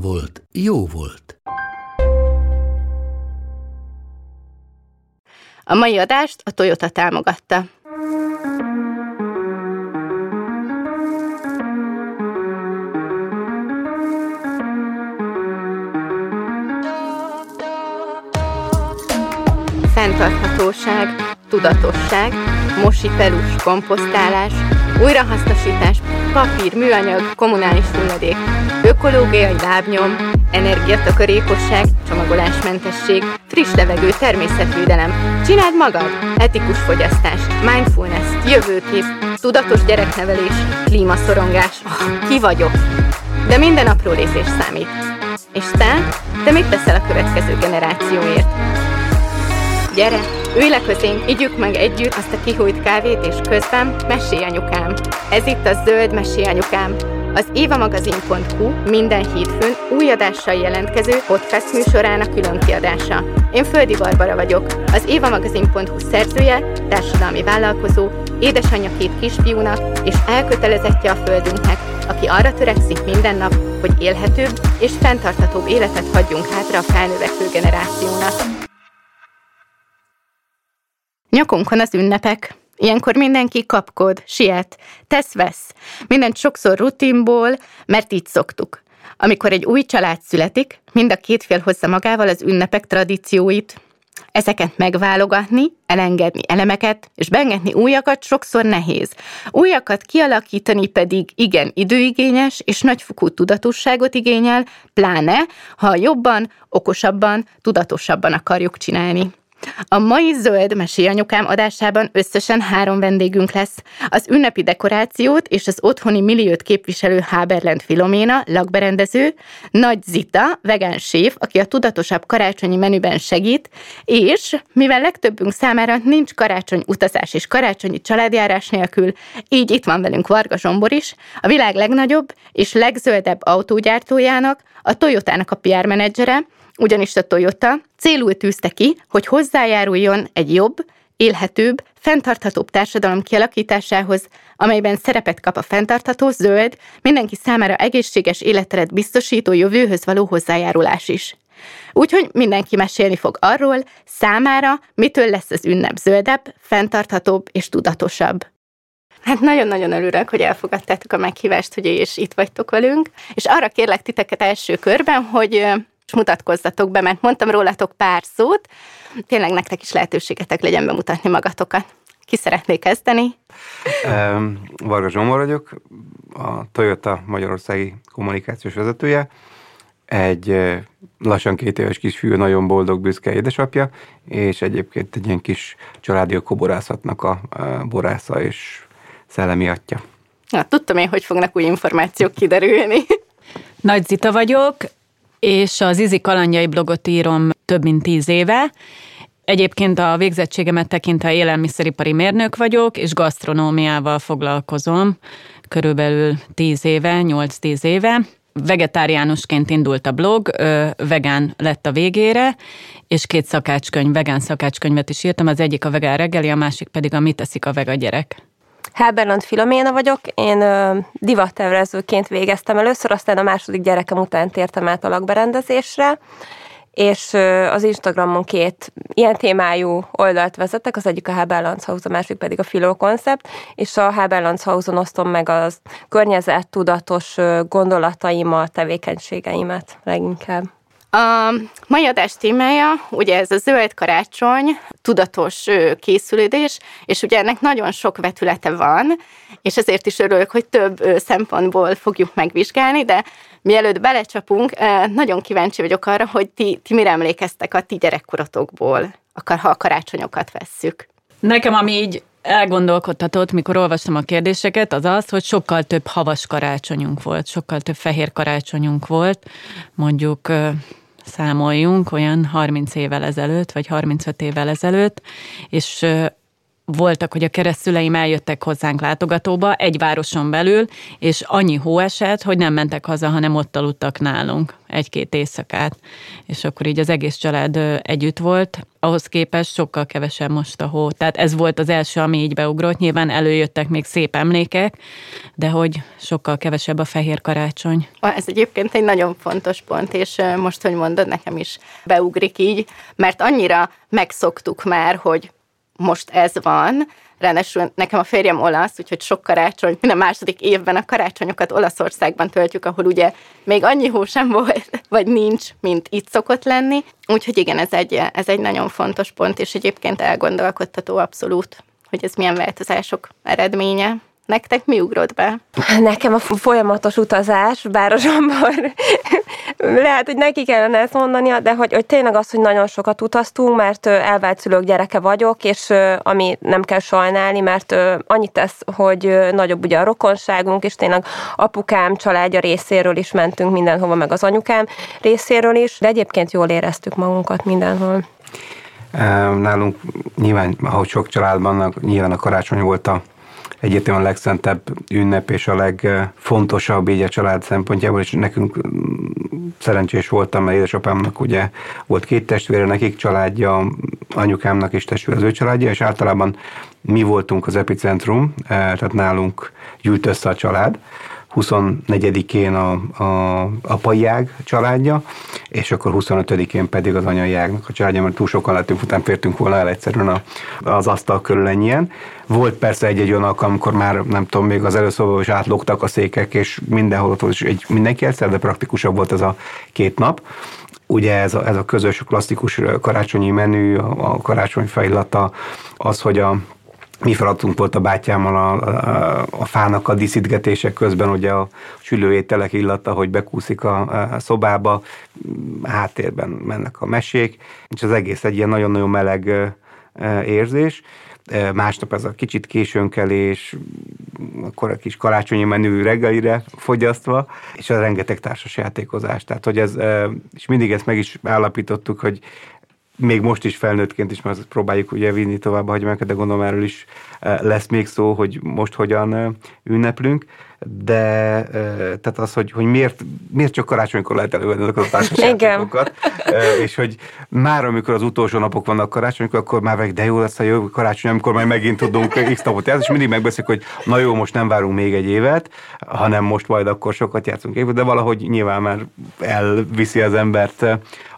volt, jó volt. A mai adást a Toyota támogatta. Fenntarthatóság, tudatosság, mosi pelus, komposztálás, újrahasznosítás, papír, műanyag, kommunális hulladék, ökológiai lábnyom, energiatakarékosság, csomagolásmentesség, friss levegő, természetvédelem. Csináld magad! Etikus fogyasztás, mindfulness, jövőkép, tudatos gyereknevelés, klímaszorongás. Oh, ki vagyok? De minden apró lépés számít. És te? Te mit teszel a következő generációért? Gyere, ülj le közénk, igyük meg együtt azt a kihújt kávét, és közben mesélj anyukám. Ez itt a Zöld Mesélj anyukám, az évamagazin.hu minden hétfőn új adással jelentkező podcast műsorának külön kiadása. Én Földi Barbara vagyok, az évamagazin.hu szerzője, társadalmi vállalkozó, édesanyja két kisfiúnak és elkötelezettje a földünknek, aki arra törekszik minden nap, hogy élhetőbb és fenntarthatóbb életet hagyjunk hátra a felnövekvő generációnak. Nyakunkon az ünnepek. Ilyenkor mindenki kapkod, siet, tesz-vesz. Mindent sokszor rutinból, mert így szoktuk. Amikor egy új család születik, mind a két fél hozza magával az ünnepek tradícióit. Ezeket megválogatni, elengedni elemeket, és beengedni újakat sokszor nehéz. Újakat kialakítani pedig igen időigényes és nagyfokú tudatosságot igényel, pláne, ha jobban, okosabban, tudatosabban akarjuk csinálni. A mai Zöld Mesi Anyukám adásában összesen három vendégünk lesz. Az ünnepi dekorációt és az otthoni milliót képviselő Haberland Filoména, lakberendező, Nagy Zita, vegán séf, aki a tudatosabb karácsonyi menüben segít, és mivel legtöbbünk számára nincs karácsony utazás és karácsonyi családjárás nélkül, így itt van velünk Varga Zsombor is, a világ legnagyobb és legzöldebb autógyártójának, a Toyotának a PR menedzsere, ugyanis a Toyota célul tűzte ki, hogy hozzájáruljon egy jobb, élhetőbb, fenntarthatóbb társadalom kialakításához, amelyben szerepet kap a fenntartható, zöld, mindenki számára egészséges életteret biztosító jövőhöz való hozzájárulás is. Úgyhogy mindenki mesélni fog arról, számára mitől lesz az ünnep zöldebb, fenntarthatóbb és tudatosabb. Hát nagyon-nagyon örülök, hogy elfogadtátok a meghívást, hogy és itt vagytok velünk, és arra kérlek titeket első körben, hogy és mutatkozzatok be, mert mondtam rólatok pár szót, tényleg nektek is lehetőségetek legyen bemutatni magatokat. Ki szeretné kezdeni? Varga Zsomor vagyok, a Toyota Magyarországi kommunikációs vezetője, egy lassan két éves kisfiú, nagyon boldog, büszke édesapja, és egyébként egy ilyen kis családi koborászatnak a borásza és szellemi atya. Na, tudtam én, hogy fognak új információk kiderülni. Nagy Zita vagyok, és az Izi Kalandjai blogot írom több mint tíz éve. Egyébként a végzettségemet tekintve élelmiszeripari mérnök vagyok, és gasztronómiával foglalkozom körülbelül tíz éve, nyolc-tíz éve. Vegetáriánusként indult a blog, vegán lett a végére, és két szakácskönyv, vegán szakácskönyvet is írtam, az egyik a vegán reggeli, a másik pedig a Mit teszik a vega gyerek. Háberland Filoména vagyok, én divattervezőként végeztem először, aztán a második gyerekem után tértem át a lakberendezésre, és az Instagramon két ilyen témájú oldalt vezetek, az egyik a Haberlands House, a másik pedig a Philo Concept, és a Haberlands House-on osztom meg az környezet tudatos gondolataimat, tevékenységeimet leginkább. A mai adás témája, ugye ez a zöld karácsony, tudatos készülődés, és ugye ennek nagyon sok vetülete van, és ezért is örülök, hogy több szempontból fogjuk megvizsgálni, de mielőtt belecsapunk, nagyon kíváncsi vagyok arra, hogy ti, ti mire emlékeztek a ti gyerekkorotokból, ha a karácsonyokat vesszük. Nekem, ami így elgondolkodtatott, mikor olvastam a kérdéseket, az az, hogy sokkal több havas karácsonyunk volt, sokkal több fehér karácsonyunk volt, mondjuk számoljunk olyan 30 évvel ezelőtt, vagy 35 évvel ezelőtt, és voltak, hogy a keresztüleim eljöttek hozzánk látogatóba egy városon belül, és annyi hó esett, hogy nem mentek haza, hanem ott aludtak nálunk egy-két éjszakát. És akkor így az egész család együtt volt, ahhoz képest sokkal kevesebb most a hó. Tehát ez volt az első, ami így beugrott. Nyilván előjöttek még szép emlékek, de hogy sokkal kevesebb a fehér karácsony. Ez egyébként egy nagyon fontos pont, és most, hogy mondod, nekem is beugrik így, mert annyira megszoktuk már, hogy most ez van, Ráadásul nekem a férjem olasz, úgyhogy sok karácsony, minden második évben a karácsonyokat Olaszországban töltjük, ahol ugye még annyi hó sem volt, vagy nincs, mint itt szokott lenni. Úgyhogy igen, ez egy, ez egy nagyon fontos pont, és egyébként elgondolkodtató abszolút, hogy ez milyen változások eredménye. Nektek mi ugrott be? Nekem a folyamatos utazás, bár a zsombor, lehet, hogy neki kellene ezt mondania, de hogy, hogy tényleg az, hogy nagyon sokat utaztunk, mert elvált szülők gyereke vagyok, és ami nem kell sajnálni, mert annyit tesz, hogy nagyobb ugye a rokonságunk, és tényleg apukám családja részéről is mentünk mindenhova, meg az anyukám részéről is, de egyébként jól éreztük magunkat mindenhol. Nálunk nyilván, ahogy sok családban, nyilván a karácsony volt a egyértelműen a legszentebb ünnep és a legfontosabb így a család szempontjából, és nekünk szerencsés voltam, mert édesapámnak ugye volt két testvére, nekik családja, anyukámnak is testvére az ő családja, és általában mi voltunk az epicentrum, eh, tehát nálunk gyűlt össze a család, 24-én a, a apai ág családja, és akkor 25-én pedig az anyai ágnak a családja, mert túl sokan lettünk, után fértünk volna el egyszerűen a, az asztal körül ennyien. Volt persze egy-egy olyan alkalom, amikor már nem tudom, még az előszóban is átlogtak a székek, és mindenhol ott volt, és egy, mindenki egyszer, de praktikusabb volt ez a két nap ugye ez a, ez a közös klasszikus karácsonyi menü, a, a karácsony fejlata, az, hogy a mi feladatunk volt a bátyámmal a, a, a fának a díszítgetések közben, ugye a sülőételek illata, hogy bekúszik a, a szobába, háttérben mennek a mesék, és az egész egy ilyen nagyon-nagyon meleg érzés. Másnap ez a kicsit későnkelés, akkor a kis karácsonyi menü reggelire fogyasztva, és a rengeteg társas játékozás. Tehát, hogy ez, és mindig ezt meg is állapítottuk, hogy még most is felnőttként is, mert próbáljuk ugye vinni tovább a hagyományokat, de gondolom erről is eh, lesz még szó, hogy most hogyan eh, ünneplünk de tehát az, hogy, hogy miért, miért csak karácsonykor lehet elővenni azokat a társaságokat, és hogy már amikor az utolsó napok vannak karácsonykor, akkor már meg, de jó lesz a jó karácsony, amikor majd megint tudunk x napot játszani, és mindig megbeszéljük, hogy na jó, most nem várunk még egy évet, hanem most majd akkor sokat játszunk évet, de valahogy nyilván már elviszi az embert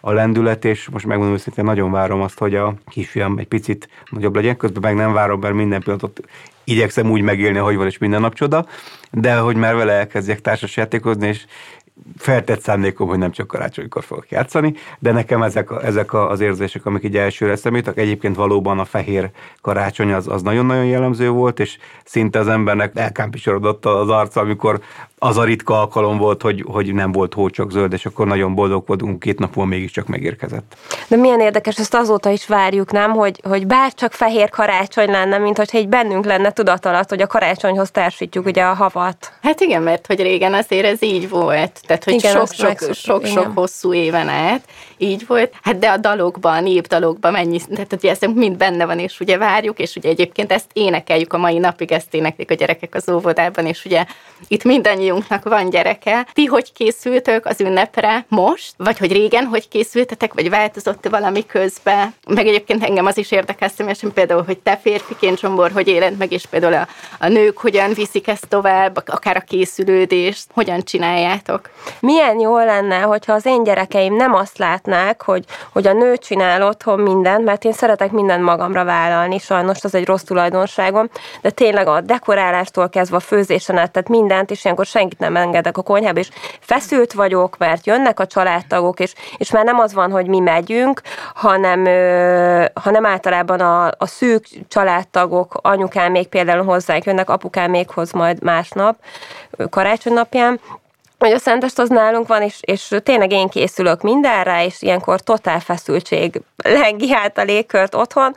a lendület, és most megmondom őszintén, nagyon várom azt, hogy a kisfiam egy picit nagyobb legyen, közben meg nem várom, mert minden pillanatot igyekszem úgy megélni, hogy van, és minden nap csoda, de hogy már vele elkezdjek társasjátékozni, és feltett szándékom, hogy nem csak karácsonykor fogok játszani, de nekem ezek, ezek az érzések, amik így elsőre eszemültek, egyébként valóban a fehér karácsony az, az nagyon-nagyon jellemző volt, és szinte az embernek elkámpisorodott az arca, amikor az a ritka alkalom volt, hogy, hogy nem volt hó, csak zöld, és akkor nagyon boldog voltunk, két nap múlva mégiscsak megérkezett. De milyen érdekes, ezt azóta is várjuk, nem, hogy, hogy bár csak fehér karácsony lenne, mint hogyha egy bennünk lenne tudat alatt, hogy a karácsonyhoz társítjuk ugye a havat. Hát igen, mert hogy régen azért ez így volt, tehát hogy sok-sok hosszú éven át így volt. Hát de a dalokban, népdalokban mennyi, tehát ugye ez mind benne van, és ugye várjuk, és ugye egyébként ezt énekeljük a mai napig, ezt éneklik a gyerekek az óvodában, és ugye itt mindannyiunknak van gyereke. Ti hogy készültök az ünnepre most? Vagy hogy régen hogy készültetek, vagy változott valami közben? Meg egyébként engem az is érdekel személyesen például, hogy te férfiként Zsombor, hogy élent meg, és például a, a nők hogyan viszik ezt tovább, akár a készülődést, hogyan csináljátok? Milyen jó lenne, hogyha az én gyerekeim nem azt látnák, hogy, hogy a nő csinál otthon mindent, mert én szeretek mindent magamra vállalni, sajnos az egy rossz tulajdonságom, de tényleg a dekorálástól kezdve a főzésen át, tehát mindent, és ilyenkor senkit nem engedek a konyhába, és feszült vagyok, mert jönnek a családtagok, és, és már nem az van, hogy mi megyünk, hanem, ö, hanem általában a, a szűk családtagok, anyukám még például hozzánk jönnek, apukám még hoz majd másnap, karácsony napján, hogy a szentest az nálunk van, és, és tényleg én készülök mindenre, és ilyenkor totál feszültség lengi át a légkört otthon,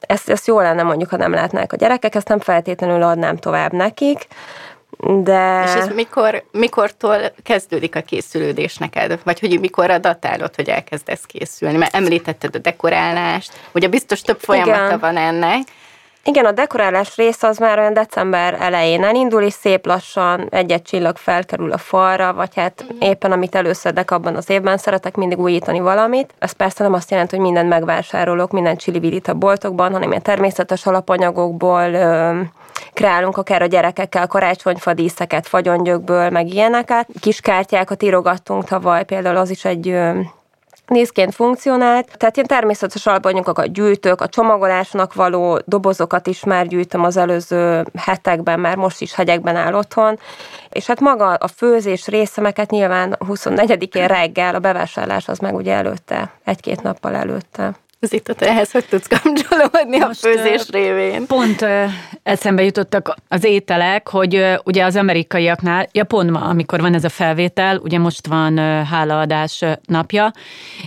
ezt, ezt jó lenne mondjuk, ha nem látnák a gyerekek, ezt nem feltétlenül adnám tovább nekik, de... És ez mikor, mikortól kezdődik a készülődés neked? Vagy hogy mikor datálod, hogy elkezdesz készülni? Mert említetted a dekorálást, ugye biztos több folyamata Igen. van ennek. Igen, a dekorálás része az már olyan december elején elindul, és szép lassan egy-egy csillag felkerül a falra, vagy hát mm. éppen amit előszedek abban az évben, szeretek mindig újítani valamit. Ez persze nem azt jelenti, hogy mindent megvásárolok, minden csili a boltokban, hanem ilyen természetes alapanyagokból ö, kreálunk akár a gyerekekkel karácsonyfa díszeket, fagyongyökből, meg ilyeneket. Kiskártyákat írogattunk tavaly, például az is egy nézként funkcionált. Tehát ilyen természetes alapanyagok, gyűjtök, a csomagolásnak való dobozokat is már gyűjtöm az előző hetekben, már most is hegyekben áll otthon. És hát maga a főzés részemeket nyilván 24-én reggel, a bevásárlás az meg ugye előtte, egy-két nappal előtte. Te ehhez hogy tudsz kapcsolódni Most, a főzés révén? Pont eszembe jutottak az ételek, hogy ugye az amerikaiaknál, ja pont ma, amikor van ez a felvétel, ugye most van hálaadás napja,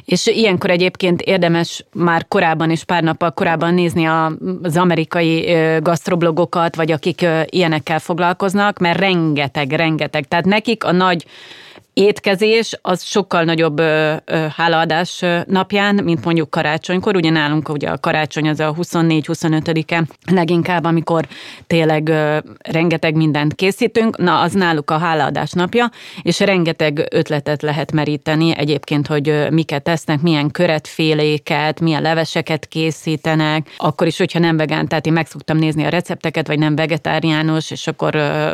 és ilyenkor egyébként érdemes már korábban és pár nappal korábban nézni az amerikai gasztroblogokat, vagy akik ilyenekkel foglalkoznak, mert rengeteg, rengeteg. Tehát nekik a nagy étkezés az sokkal nagyobb ö, ö, hálaadás napján, mint mondjuk karácsonykor. Ugye nálunk ugye a karácsony az a 24-25-e leginkább, amikor tényleg ö, rengeteg mindent készítünk. Na, az náluk a hálaadás napja, és rengeteg ötletet lehet meríteni egyébként, hogy miket tesznek, milyen köretféléket, milyen leveseket készítenek. Akkor is, hogyha nem vegán, tehát én meg szoktam nézni a recepteket, vagy nem vegetáriánus, és akkor ö,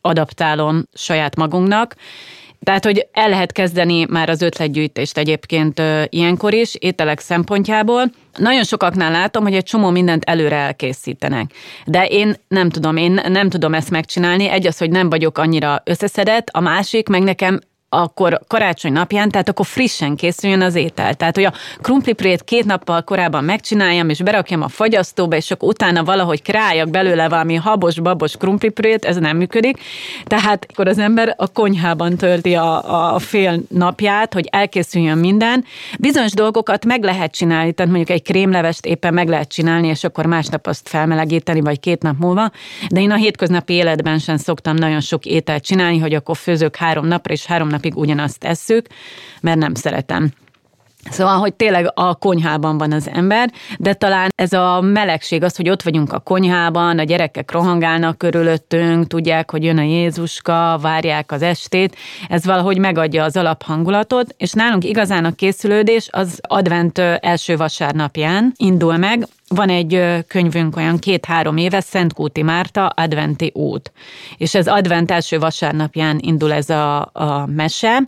adaptálom saját magunknak tehát, hogy el lehet kezdeni már az ötletgyűjtést egyébként ilyenkor is, ételek szempontjából. Nagyon sokaknál látom, hogy egy csomó mindent előre elkészítenek. De én nem tudom, én nem tudom ezt megcsinálni. Egy az, hogy nem vagyok annyira összeszedett, a másik, meg nekem akkor karácsony napján, tehát akkor frissen készüljön az étel. Tehát, hogy a krumpliprét két nappal korábban megcsináljam, és berakjam a fagyasztóba, és akkor utána valahogy králjak belőle valami habos-babos krumpliprét, ez nem működik. Tehát akkor az ember a konyhában tölti a, a fél napját, hogy elkészüljön minden. Bizonyos dolgokat meg lehet csinálni, tehát mondjuk egy krémlevest éppen meg lehet csinálni, és akkor másnap azt felmelegíteni, vagy két nap múlva. De én a hétköznapi életben sem szoktam nagyon sok ételt csinálni, hogy akkor főzök három napra, és három nap napig ugyanazt tesszük, mert nem szeretem. Szóval, hogy tényleg a konyhában van az ember, de talán ez a melegség, az, hogy ott vagyunk a konyhában, a gyerekek rohangálnak körülöttünk, tudják, hogy jön a Jézuska, várják az estét, ez valahogy megadja az alaphangulatot, és nálunk igazán a készülődés az advent első vasárnapján indul meg, van egy könyvünk olyan két-három éve, Szentkúti Márta, Adventi út. És ez advent első vasárnapján indul ez a, a mese,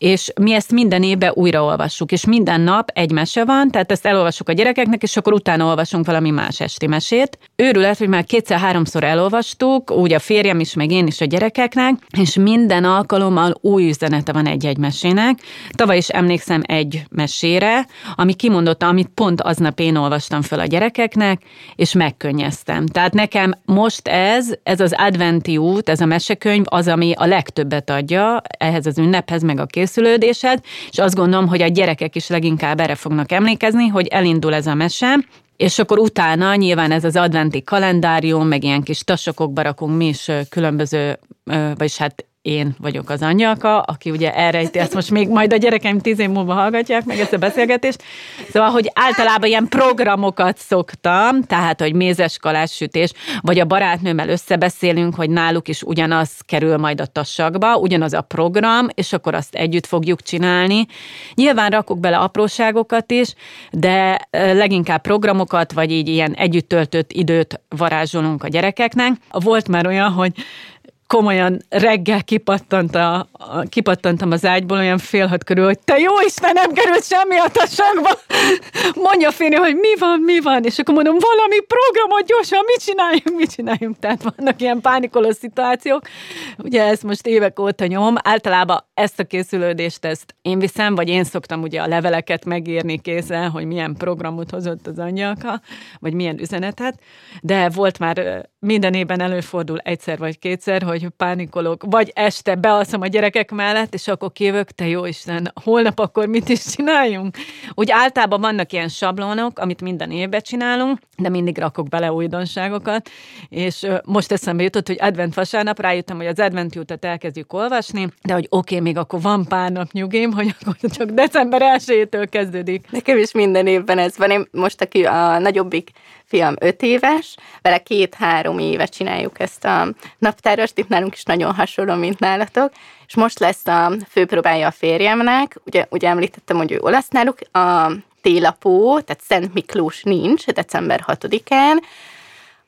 és mi ezt minden évben újraolvassuk, és minden nap egy mese van, tehát ezt elolvassuk a gyerekeknek, és akkor utána olvasunk valami más esti mesét. Őrület, hogy már kétszer-háromszor elolvastuk, úgy a férjem is, meg én is a gyerekeknek, és minden alkalommal új üzenete van egy-egy mesének. Tavaly is emlékszem egy mesére, ami kimondotta, amit pont aznap én olvastam föl a gyerekeknek, és megkönnyeztem. Tehát nekem most ez, ez az adventi út, ez a mesekönyv az, ami a legtöbbet adja ehhez az ünnephez, meg a készülődésed, és azt gondolom, hogy a gyerekek is leginkább erre fognak emlékezni, hogy elindul ez a mese, és akkor utána nyilván ez az adventi kalendárium, meg ilyen kis tasokokba rakunk mi is különböző, vagyis hát én vagyok az anyaka, aki ugye elrejti ezt most még majd a gyerekeim tíz év múlva hallgatják meg ezt a beszélgetést. Szóval, hogy általában ilyen programokat szoktam, tehát, hogy mézes sütés, vagy a barátnőmmel összebeszélünk, hogy náluk is ugyanaz kerül majd a tassakba, ugyanaz a program, és akkor azt együtt fogjuk csinálni. Nyilván rakok bele apróságokat is, de leginkább programokat, vagy így ilyen együtt töltött időt varázsolunk a gyerekeknek. Volt már olyan, hogy komolyan reggel kipattant a, a, kipattantam az ágyból olyan fél hat körül, hogy te jó Isten, nem került semmi a tasakba. Mondja Féni, hogy mi van, mi van, és akkor mondom, valami programot gyorsan, mit csináljunk, mit csináljunk. Tehát vannak ilyen pánikoló szituációk. Ugye ezt most évek óta nyomom. Általában ezt a készülődést ezt én viszem, vagy én szoktam ugye a leveleket megírni kézzel, hogy milyen programot hozott az anyjaka, vagy milyen üzenetet. De volt már minden évben előfordul egyszer vagy kétszer, hogy pánikolok, vagy este bealszom a gyerekek mellett, és akkor kívök, te jó Isten, holnap akkor mit is csináljunk? Úgy általában vannak ilyen sablonok, amit minden évben csinálunk, de mindig rakok bele újdonságokat, és most eszembe jutott, hogy advent vasárnap rájöttem, hogy az advent jutat elkezdjük olvasni, de hogy oké, okay, még akkor van pár nap nyugim, hogy akkor csak december 1 kezdődik. Nekem is minden évben ez van. Én most, aki a nagyobbik fiam öt éves, vele két-három éve csináljuk ezt a naptárast, itt nálunk is nagyon hasonló, mint nálatok, és most lesz a főpróbája a férjemnek, ugye, ugye említettem, hogy ő olasz náluk, a télapó, tehát Szent Miklós nincs december 6-án,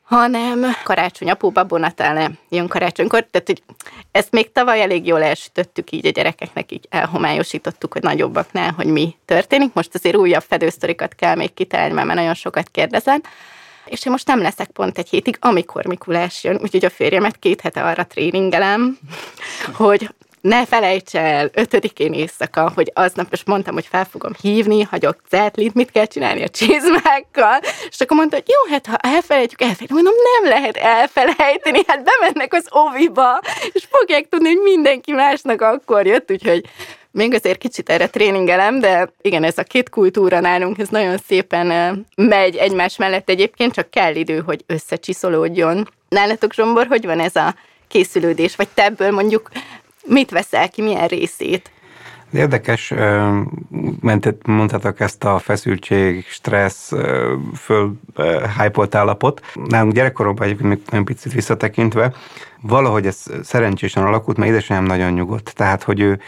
hanem karácsony apó, babonatále jön karácsonykor, tehát hogy ezt még tavaly elég jól elsütöttük így a gyerekeknek, így elhomályosítottuk, hogy nagyobbaknál, hogy mi történik. Most azért újabb fedősztorikat kell még kitalálni, mert nagyon sokat kérdezem. És én most nem leszek pont egy hétig, amikor Mikulás jön, úgyhogy a férjemet két hete arra tréningelem, hogy ne felejts el, ötödikén éjszaka, hogy aznap, és mondtam, hogy fel fogom hívni, hagyok cetlit, mit kell csinálni a csizmákkal, és akkor mondta, hogy jó, hát ha elfelejtjük, elfelejtjük, mondom, nem lehet elfelejteni, hát bemennek az oviba, és fogják tudni, hogy mindenki másnak akkor jött, úgyhogy még azért kicsit erre tréningelem, de igen, ez a két kultúra nálunk, ez nagyon szépen megy egymás mellett egyébként, csak kell idő, hogy összecsiszolódjon. Nálatok, Zsombor, hogy van ez a készülődés, vagy te ebből mondjuk mit veszel ki, milyen részét? Érdekes, mondhatok ezt a feszültség, stressz, föl hypolt állapot. Nálunk gyerekkoromban egyébként még nagyon picit visszatekintve, valahogy ez szerencsésen alakult, mert édesanyám nagyon nyugodt. Tehát, hogy ő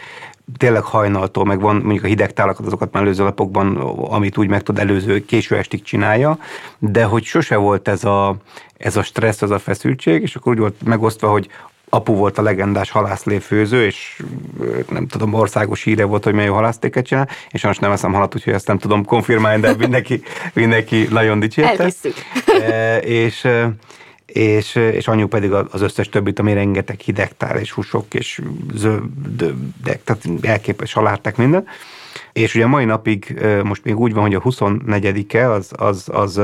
tényleg hajnaltól, meg van mondjuk a hideg tálakat, azokat már előző napokban, amit úgy meg tud előző késő estig csinálja, de hogy sose volt ez a, ez a stressz, ez a feszültség, és akkor úgy volt megosztva, hogy apu volt a legendás halászléfőző, és nem tudom, országos híre volt, hogy milyen jó halásztéket csinál, és most nem eszem halat, úgyhogy ezt nem tudom konfirmálni, de mindenki, mindenki nagyon dicsérte. Elvisszük. E, és, és, és anyu pedig az összes többit, ami rengeteg hidegtál, és húsok, és zöldek, tehát elképes halálták minden. És ugye mai napig most még úgy van, hogy a 24-e az, az, az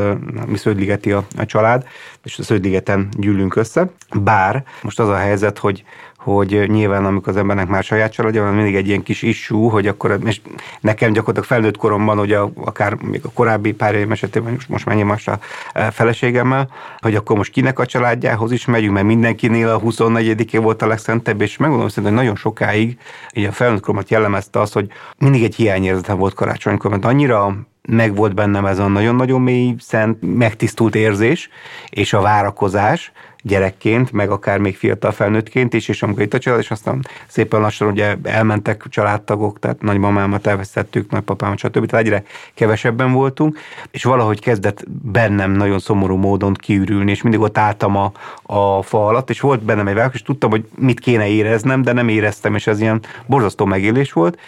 mi Sződligeti a, a család, és a Sződligeten gyűlünk össze. Bár most az a helyzet, hogy hogy nyilván amikor az embernek már saját családja van, mindig egy ilyen kis issú, hogy akkor, és nekem gyakorlatilag felnőtt koromban, a, akár még a korábbi pár év esetében, most, mennyi most a e, feleségemmel, hogy akkor most kinek a családjához is megyünk, mert mindenkinél a 24 volt a legszentebb, és megmondom szerintem, hogy nagyon sokáig így a felnőtt koromat jellemezte az, hogy mindig egy hiányérzetem volt karácsonykor, mert annyira meg volt bennem ez a nagyon-nagyon mély, szent, megtisztult érzés, és a várakozás, gyerekként, meg akár még fiatal felnőttként is, és amikor itt a család, és aztán szépen lassan ugye elmentek családtagok, tehát nagymamámat elvesztettük, nagypapámat, stb. Tehát egyre kevesebben voltunk, és valahogy kezdett bennem nagyon szomorú módon kiürülni, és mindig ott álltam a, a fa alatt, és volt bennem egy válasz, és tudtam, hogy mit kéne éreznem, de nem éreztem, és ez ilyen borzasztó megélés volt,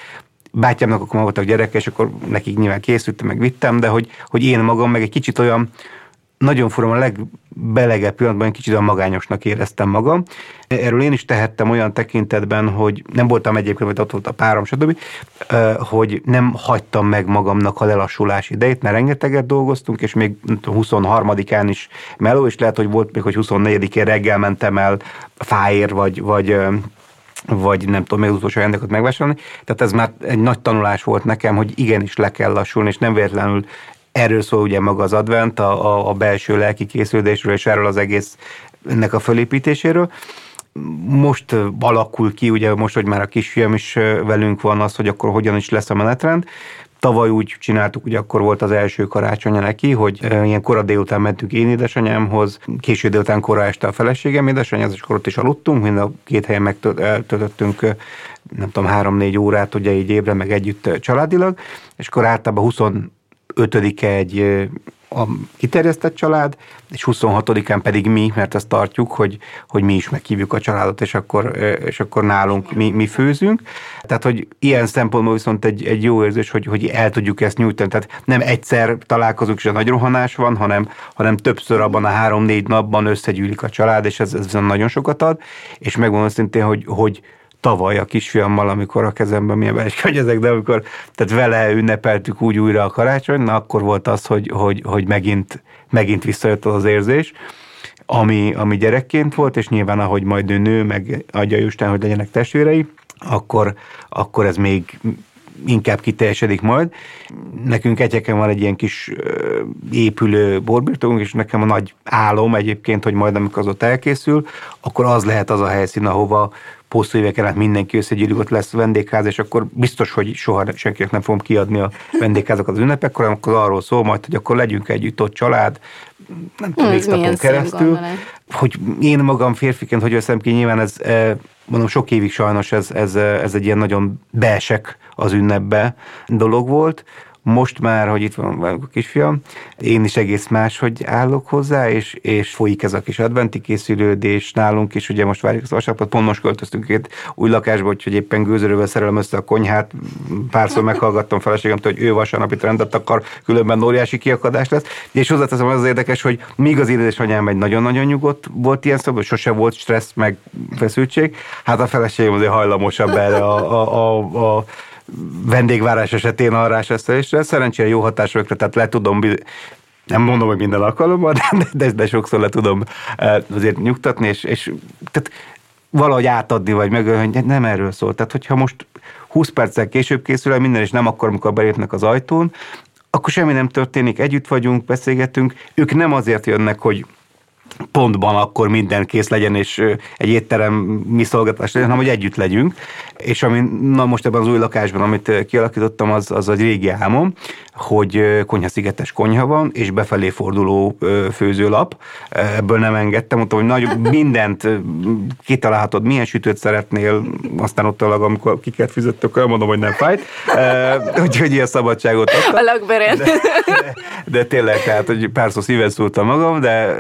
bátyámnak akkor voltak gyerekek, és akkor nekik nyilván készültem, meg vittem, de hogy, hogy én magam meg egy kicsit olyan, nagyon furom, a legbelegebb pillanatban kicsit olyan magányosnak éreztem magam. Erről én is tehettem olyan tekintetben, hogy nem voltam egyébként, hogy ott volt a párom, stb., hogy nem hagytam meg magamnak a lelassulás idejét, mert rengeteget dolgoztunk, és még 23-án is meló, és lehet, hogy volt még, hogy 24-én reggel mentem el fáér, vagy, vagy vagy nem tudom, még az utolsó ajándékot megvásárolni. Tehát ez már egy nagy tanulás volt nekem, hogy igenis le kell lassulni, és nem véletlenül Erről szól ugye maga az advent, a, a, a belső lelki készülésről, és erről az egész ennek a fölépítéséről. Most alakul ki, ugye most, hogy már a kisfiam is velünk van az, hogy akkor hogyan is lesz a menetrend. Tavaly úgy csináltuk, hogy akkor volt az első karácsonya neki, hogy ilyen kora délután mentünk én édesanyámhoz, késő délután kora este a feleségem édesanyához, és akkor ott is aludtunk, mind a két helyen megtöltöttünk nem tudom, három-négy órát, ugye így ébre, meg együtt családilag, és akkor általában 20 5-e egy a kiterjesztett család, és 26-án pedig mi, mert ezt tartjuk, hogy, hogy mi is meghívjuk a családot, és akkor, és akkor nálunk mi, mi főzünk. Tehát, hogy ilyen szempontból viszont egy, egy jó érzés, hogy, hogy el tudjuk ezt nyújtani. Tehát nem egyszer találkozunk, és a nagy rohanás van, hanem, hanem többször abban a három-négy napban összegyűlik a család, és ez, ez nagyon sokat ad, és megmondom szintén, hogy, hogy tavaly a kisfiammal, amikor a kezemben milyen ezek, de amikor tehát vele ünnepeltük úgy újra a karácsony, na akkor volt az, hogy, hogy, hogy megint, megint visszajött az az érzés. ami, ami gyerekként volt, és nyilván ahogy majd ő nő, meg adja Isten, hogy legyenek testvérei, akkor, akkor ez még inkább kiteljesedik majd. Nekünk egyeken van egy ilyen kis épülő borbirtokunk, és nekem a nagy álom egyébként, hogy majd amikor az ott elkészül, akkor az lehet az a helyszín, ahova hosszú éveken át mindenki összegyűlik, ott lesz vendégház, és akkor biztos, hogy soha senkinek nem fogom kiadni a vendégházakat az ünnepekkor, akkor arról szól majd, hogy akkor legyünk együtt ott család, nem tudom, még napon keresztül, hogy én magam férfiként, hogy veszem ki, nyilván ez, eh, mondom, sok évig sajnos ez, ez, eh, ez egy ilyen nagyon beesek az ünnepbe dolog volt, most már, hogy itt van a kisfiam, én is egész más, hogy állok hozzá, és, és folyik ez a kis adventi készülődés nálunk is, ugye most várjuk az vasárnapot, pont most költöztünk két új lakásba, úgyhogy éppen gőzörővel szerelem össze a konyhát, párszor meghallgattam feleségemtől, hogy ő vasárnapi rendet akar, különben óriási kiakadás lesz, és hozzáteszem az, az érdekes, hogy míg az édesanyám egy nagyon-nagyon nyugodt volt ilyen szó, sose volt stressz meg feszültség, hát a feleségem azért hajlamosabb erre a, a, a, a vendégvárás esetén arrás ezt, szerencsére jó hatásokra, tehát le tudom nem mondom, hogy minden alkalommal, de, de, de sokszor le tudom eh, azért nyugtatni, és, és tehát valahogy átadni, vagy meg, hogy nem erről szól. Tehát, hogyha most 20 perccel később készül el minden, és nem akkor, amikor belépnek az ajtón, akkor semmi nem történik, együtt vagyunk, beszélgetünk. Ők nem azért jönnek, hogy pontban akkor minden kész legyen, és egy étterem mi szolgáltatás legyen, hanem hogy együtt legyünk. És ami na most ebben az új lakásban, amit kialakítottam, az, az egy régi álmom, hogy konyha-szigetes konyha van, és befelé forduló főzőlap. Ebből nem engedtem, mondtam, hogy nagy, mindent kitalálhatod, milyen sütőt szeretnél, aztán ott alag, amikor kiket fizettök, elmondom, hogy nem fájt. Úgyhogy ilyen szabadságot adtam. A de, de, de, tényleg, tehát, hogy párszor szíven szóltam magam, de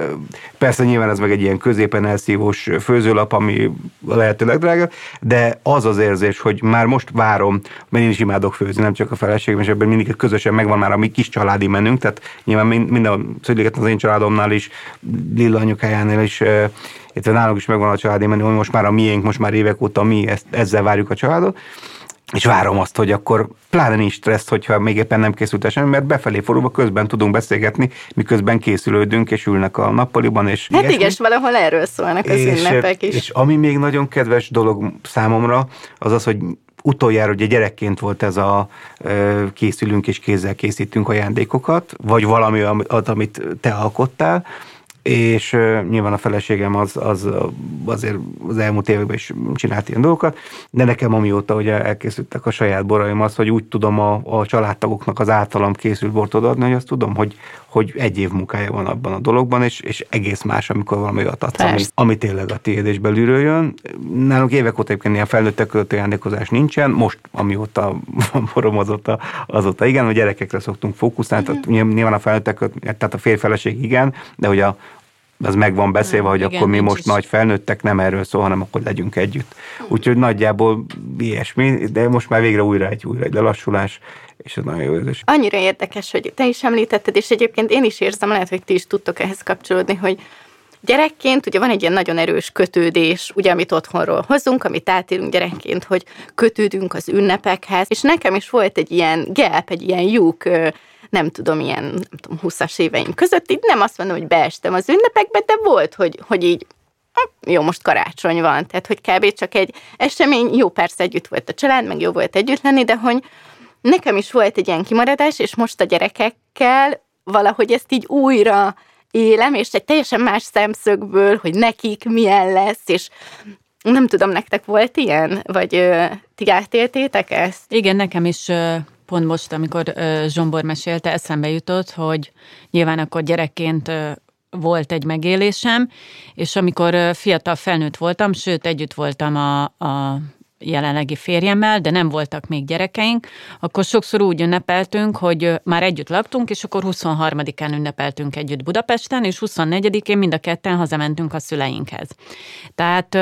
persze nyilván ez meg egy ilyen középen elszívós főzőlap, ami a lehető legdrágább, de az az érzés, hogy már most várom, mert én is imádok főzni, nem csak a feleségem, és ebben mindig közösen megvan már a mi kis családi menünk, tehát nyilván minden szülőket az én családomnál is, Lilla anyukájánál is, illetve nálunk is megvan a családi menü, most már a miénk, most már évek óta mi ezt, ezzel várjuk a családot, és várom azt, hogy akkor pláne nincs stressz, hogyha még éppen nem készült semmi, mert befelé forulva közben tudunk beszélgetni, miközben készülődünk, és ülnek a nappaliban. És hát igen, valahol erről szólnak az és, ünnepek is. És ami még nagyon kedves dolog számomra, az az, hogy utoljára ugye gyerekként volt ez a készülünk és kézzel készítünk ajándékokat, vagy valami, amit te alkottál, és nyilván a feleségem az, az azért az elmúlt években is csinált ilyen dolgokat, de nekem amióta hogy elkészültek a saját boraim az, hogy úgy tudom a, a családtagoknak az általam készült bort odaadni, hogy azt tudom, hogy, hogy egy év munkája van abban a dologban, és, és egész más, amikor valami olyat adsz, ami, ami tényleg a tiéd és belülről jön. Nálunk évek óta egyébként ilyen felnőttek között ajándékozás nincsen, most amióta borom azóta, igen, a gyerekekre szoktunk fókuszálni, tehát nyilván a felnőttek, tehát a férfeleség igen, de hogy a, az meg van beszélve, hogy Igen, akkor mi most is. nagy felnőttek, nem erről szól, hanem akkor legyünk együtt. Úgyhogy nagyjából ilyesmi, de most már végre újra egy, újra egy lelassulás, és ez nagyon jó érzés. Annyira érdekes, hogy te is említetted, és egyébként én is érzem, lehet, hogy ti is tudtok ehhez kapcsolódni, hogy Gyerekként ugye van egy ilyen nagyon erős kötődés, ugye, amit otthonról hozunk, amit átélünk gyerekként, hogy kötődünk az ünnepekhez, és nekem is volt egy ilyen gap, egy ilyen lyuk nem tudom, ilyen nem tudom, 20-as éveim között, így nem azt mondom, hogy beestem az ünnepekbe, de volt, hogy, hogy így jó, most karácsony van, tehát hogy kb. csak egy esemény, jó, persze együtt volt a család, meg jó volt együtt lenni, de hogy nekem is volt egy ilyen kimaradás, és most a gyerekekkel valahogy ezt így újra élem, és egy teljesen más szemszögből, hogy nekik milyen lesz, és nem tudom, nektek volt ilyen? Vagy ö, ti átéltétek ezt? Igen, nekem is pont most, amikor Zsombor mesélte, eszembe jutott, hogy nyilván akkor gyerekként volt egy megélésem, és amikor fiatal felnőtt voltam, sőt, együtt voltam a, a jelenlegi férjemmel, de nem voltak még gyerekeink, akkor sokszor úgy ünnepeltünk, hogy már együtt laktunk, és akkor 23-án ünnepeltünk együtt Budapesten, és 24-én mind a ketten hazamentünk a szüleinkhez. Tehát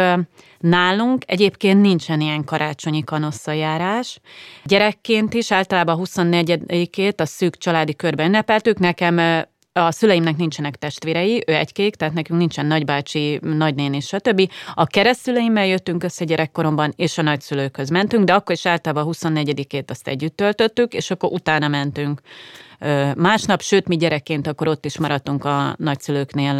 nálunk egyébként nincsen ilyen karácsonyi kanosszajárás. Gyerekként is általában 24-ét a szűk családi körben ünnepeltük, nekem a szüleimnek nincsenek testvérei, ő egykék, tehát nekünk nincsen nagybácsi, nagynéni, stb. A keresztszüleimmel jöttünk össze gyerekkoromban, és a nagyszülőkhöz mentünk, de akkor is általában a 24-ét azt együtt töltöttük, és akkor utána mentünk másnap, sőt, mi gyerekként akkor ott is maradtunk a nagyszülőknél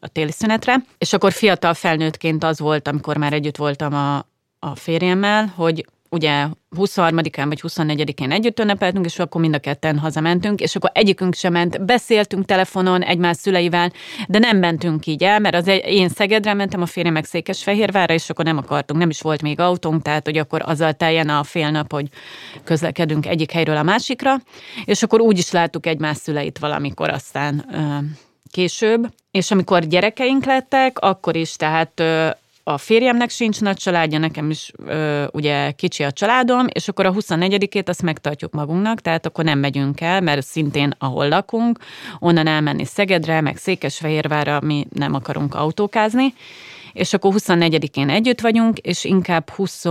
a téli szünetre, és akkor fiatal felnőttként az volt, amikor már együtt voltam a, a férjemmel, hogy ugye 23-án vagy 24-én együtt ünnepeltünk, és akkor mind a ketten hazamentünk, és akkor egyikünk sem ment, beszéltünk telefonon egymás szüleivel, de nem mentünk így el, mert az én Szegedre mentem, a férjem meg Székesfehérvárra, és akkor nem akartunk, nem is volt még autónk, tehát hogy akkor azzal teljen a fél nap, hogy közlekedünk egyik helyről a másikra, és akkor úgy is láttuk egymás szüleit valamikor aztán később, és amikor gyerekeink lettek, akkor is, tehát a férjemnek sincs nagy családja, nekem is ö, ugye kicsi a családom, és akkor a 24-ét azt megtartjuk magunknak, tehát akkor nem megyünk el, mert szintén ahol lakunk, onnan elmenni Szegedre, meg Székesfehérvárra, mi nem akarunk autókázni, és akkor 24-én együtt vagyunk, és inkább 20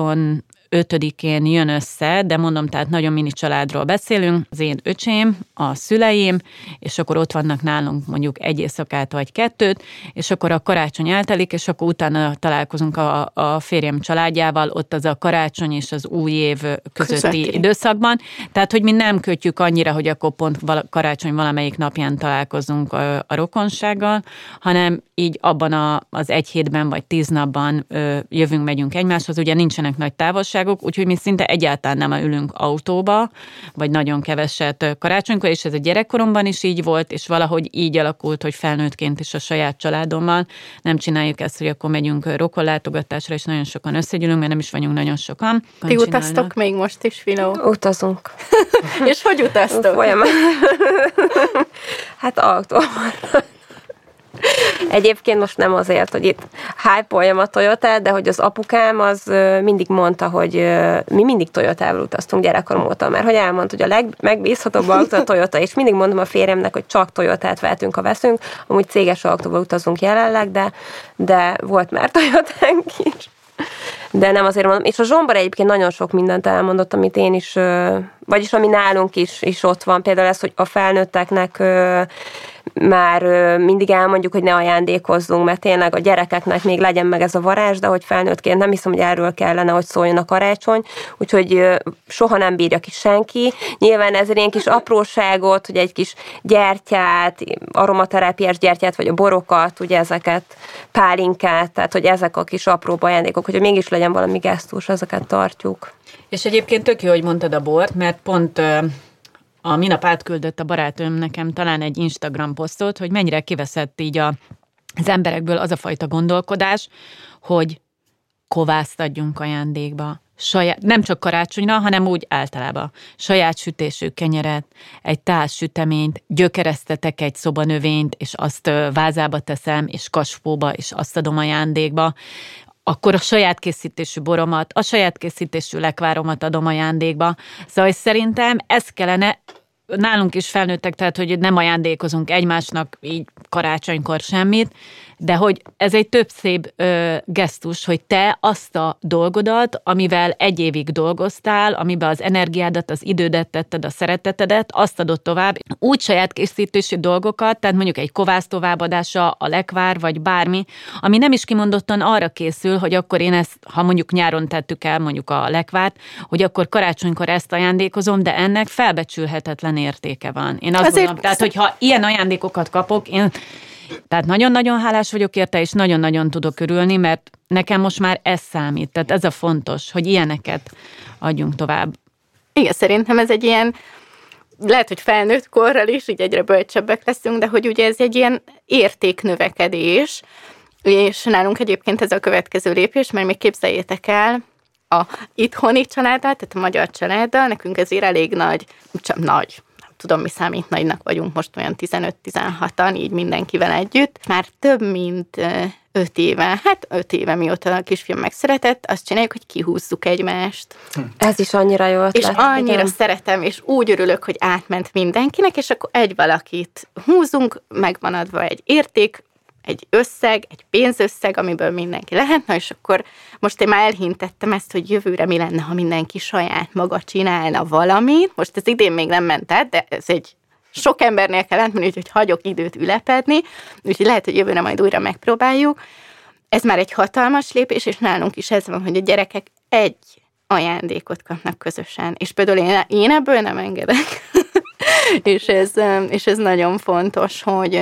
5-én jön össze, de mondom, tehát nagyon mini családról beszélünk, az én öcsém, a szüleim, és akkor ott vannak nálunk mondjuk egy éjszakát vagy kettőt, és akkor a karácsony eltelik, és akkor utána találkozunk a, a férjem családjával, ott az a karácsony és az új év közötti Közötti. időszakban. Tehát, hogy mi nem kötjük annyira, hogy akkor pont vala, karácsony valamelyik napján találkozunk a, a rokonsággal, hanem így abban a, az egy hétben vagy tíz napban ö, jövünk, megyünk egymáshoz, ugye nincsenek nagy távolság, távolságok, úgyhogy mi szinte egyáltalán nem ülünk autóba, vagy nagyon keveset karácsonykor, és ez a gyerekkoromban is így volt, és valahogy így alakult, hogy felnőttként is a saját családommal nem csináljuk ezt, hogy akkor megyünk rokonlátogatásra, és nagyon sokan összegyűlünk, mert nem is vagyunk nagyon sokan. Ti utaztok még most is, Filó? Utazunk. és hogy utaztok? Folyamat. hát autóban. Egyébként most nem azért, hogy itt hype a toyota de hogy az apukám az mindig mondta, hogy mi mindig Toyotával utaztunk gyerekkorom óta, mert hogy elmondta, hogy a legmegbízhatóbb autó a Toyota, és mindig mondom a férjemnek, hogy csak Toyotát vehetünk, ha veszünk, amúgy céges autóval utazunk jelenleg, de, de volt már Toyotánk is. De nem azért mondom. És a Zsombar egyébként nagyon sok mindent elmondott, amit én is, vagyis ami nálunk is, is ott van. Például ez, hogy a felnőtteknek már mindig elmondjuk, hogy ne ajándékozzunk, mert tényleg a gyerekeknek még legyen meg ez a varázs, de hogy felnőttként nem hiszem, hogy erről kellene, hogy szóljon a karácsony, úgyhogy soha nem bírja ki senki. Nyilván ezért ilyen kis apróságot, hogy egy kis gyertyát, aromaterápiás gyertyát, vagy a borokat, ugye ezeket, pálinkát, tehát hogy ezek a kis apró ajándékok, hogy mégis legyen valami gesztus, ezeket tartjuk. És egyébként tök jó, hogy mondtad a bort, mert pont a minap átküldött a barátom nekem talán egy Instagram posztot, hogy mennyire kiveszett így a, az emberekből az a fajta gondolkodás, hogy kovászt adjunk ajándékba. Saját, nem csak karácsonyra, hanem úgy általában. Saját sütésű kenyeret, egy társ süteményt, gyökeresztetek egy szobanövényt, és azt vázába teszem, és kasfóba, és azt adom ajándékba akkor a saját készítésű boromat, a saját készítésű lekváromat adom ajándékba. Szóval szerintem ez kellene nálunk is felnőttek, tehát hogy nem ajándékozunk egymásnak így karácsonykor semmit, de hogy ez egy több szép ö, gesztus, hogy te azt a dolgodat, amivel egy évig dolgoztál, amiben az energiádat, az idődet tetted, a szeretetedet, azt adott tovább. Úgy saját készítési dolgokat, tehát mondjuk egy kovász továbbadása, a lekvár, vagy bármi, ami nem is kimondottan arra készül, hogy akkor én ezt, ha mondjuk nyáron tettük el mondjuk a lekvárt, hogy akkor karácsonykor ezt ajándékozom, de ennek felbecsülhetetlen értéke van. Én azt Azért gondolom, tehát hogyha ilyen ajándékokat kapok, én tehát nagyon-nagyon hálás vagyok érte, és nagyon-nagyon tudok örülni, mert nekem most már ez számít. Tehát ez a fontos, hogy ilyeneket adjunk tovább. Igen, szerintem ez egy ilyen, lehet, hogy felnőtt korral is, így egyre bölcsebbek leszünk, de hogy ugye ez egy ilyen értéknövekedés, és nálunk egyébként ez a következő lépés, mert még képzeljétek el, a itthoni családdal, tehát a magyar családdal, nekünk ezért elég nagy, csak nagy, tudom, mi számít nagynak vagyunk most olyan 15-16-an, így mindenkivel együtt. Már több mint öt éve, hát öt éve mióta a kisfiam megszeretett, azt csináljuk, hogy kihúzzuk egymást. Ez is annyira jó ötlet. És annyira igen. szeretem, és úgy örülök, hogy átment mindenkinek, és akkor egy valakit húzunk, megvan adva egy érték, egy összeg, egy pénzösszeg, amiből mindenki lehetne, és akkor most én már elhintettem ezt, hogy jövőre mi lenne, ha mindenki saját maga csinálna valamit. Most ez idén még nem ment át, de ez egy sok embernél kell átmenni, úgyhogy hagyok időt ülepedni, úgyhogy lehet, hogy jövőre majd újra megpróbáljuk. Ez már egy hatalmas lépés, és nálunk is ez van, hogy a gyerekek egy ajándékot kapnak közösen. És például én, én ebből nem engedek. és, ez, és ez nagyon fontos, hogy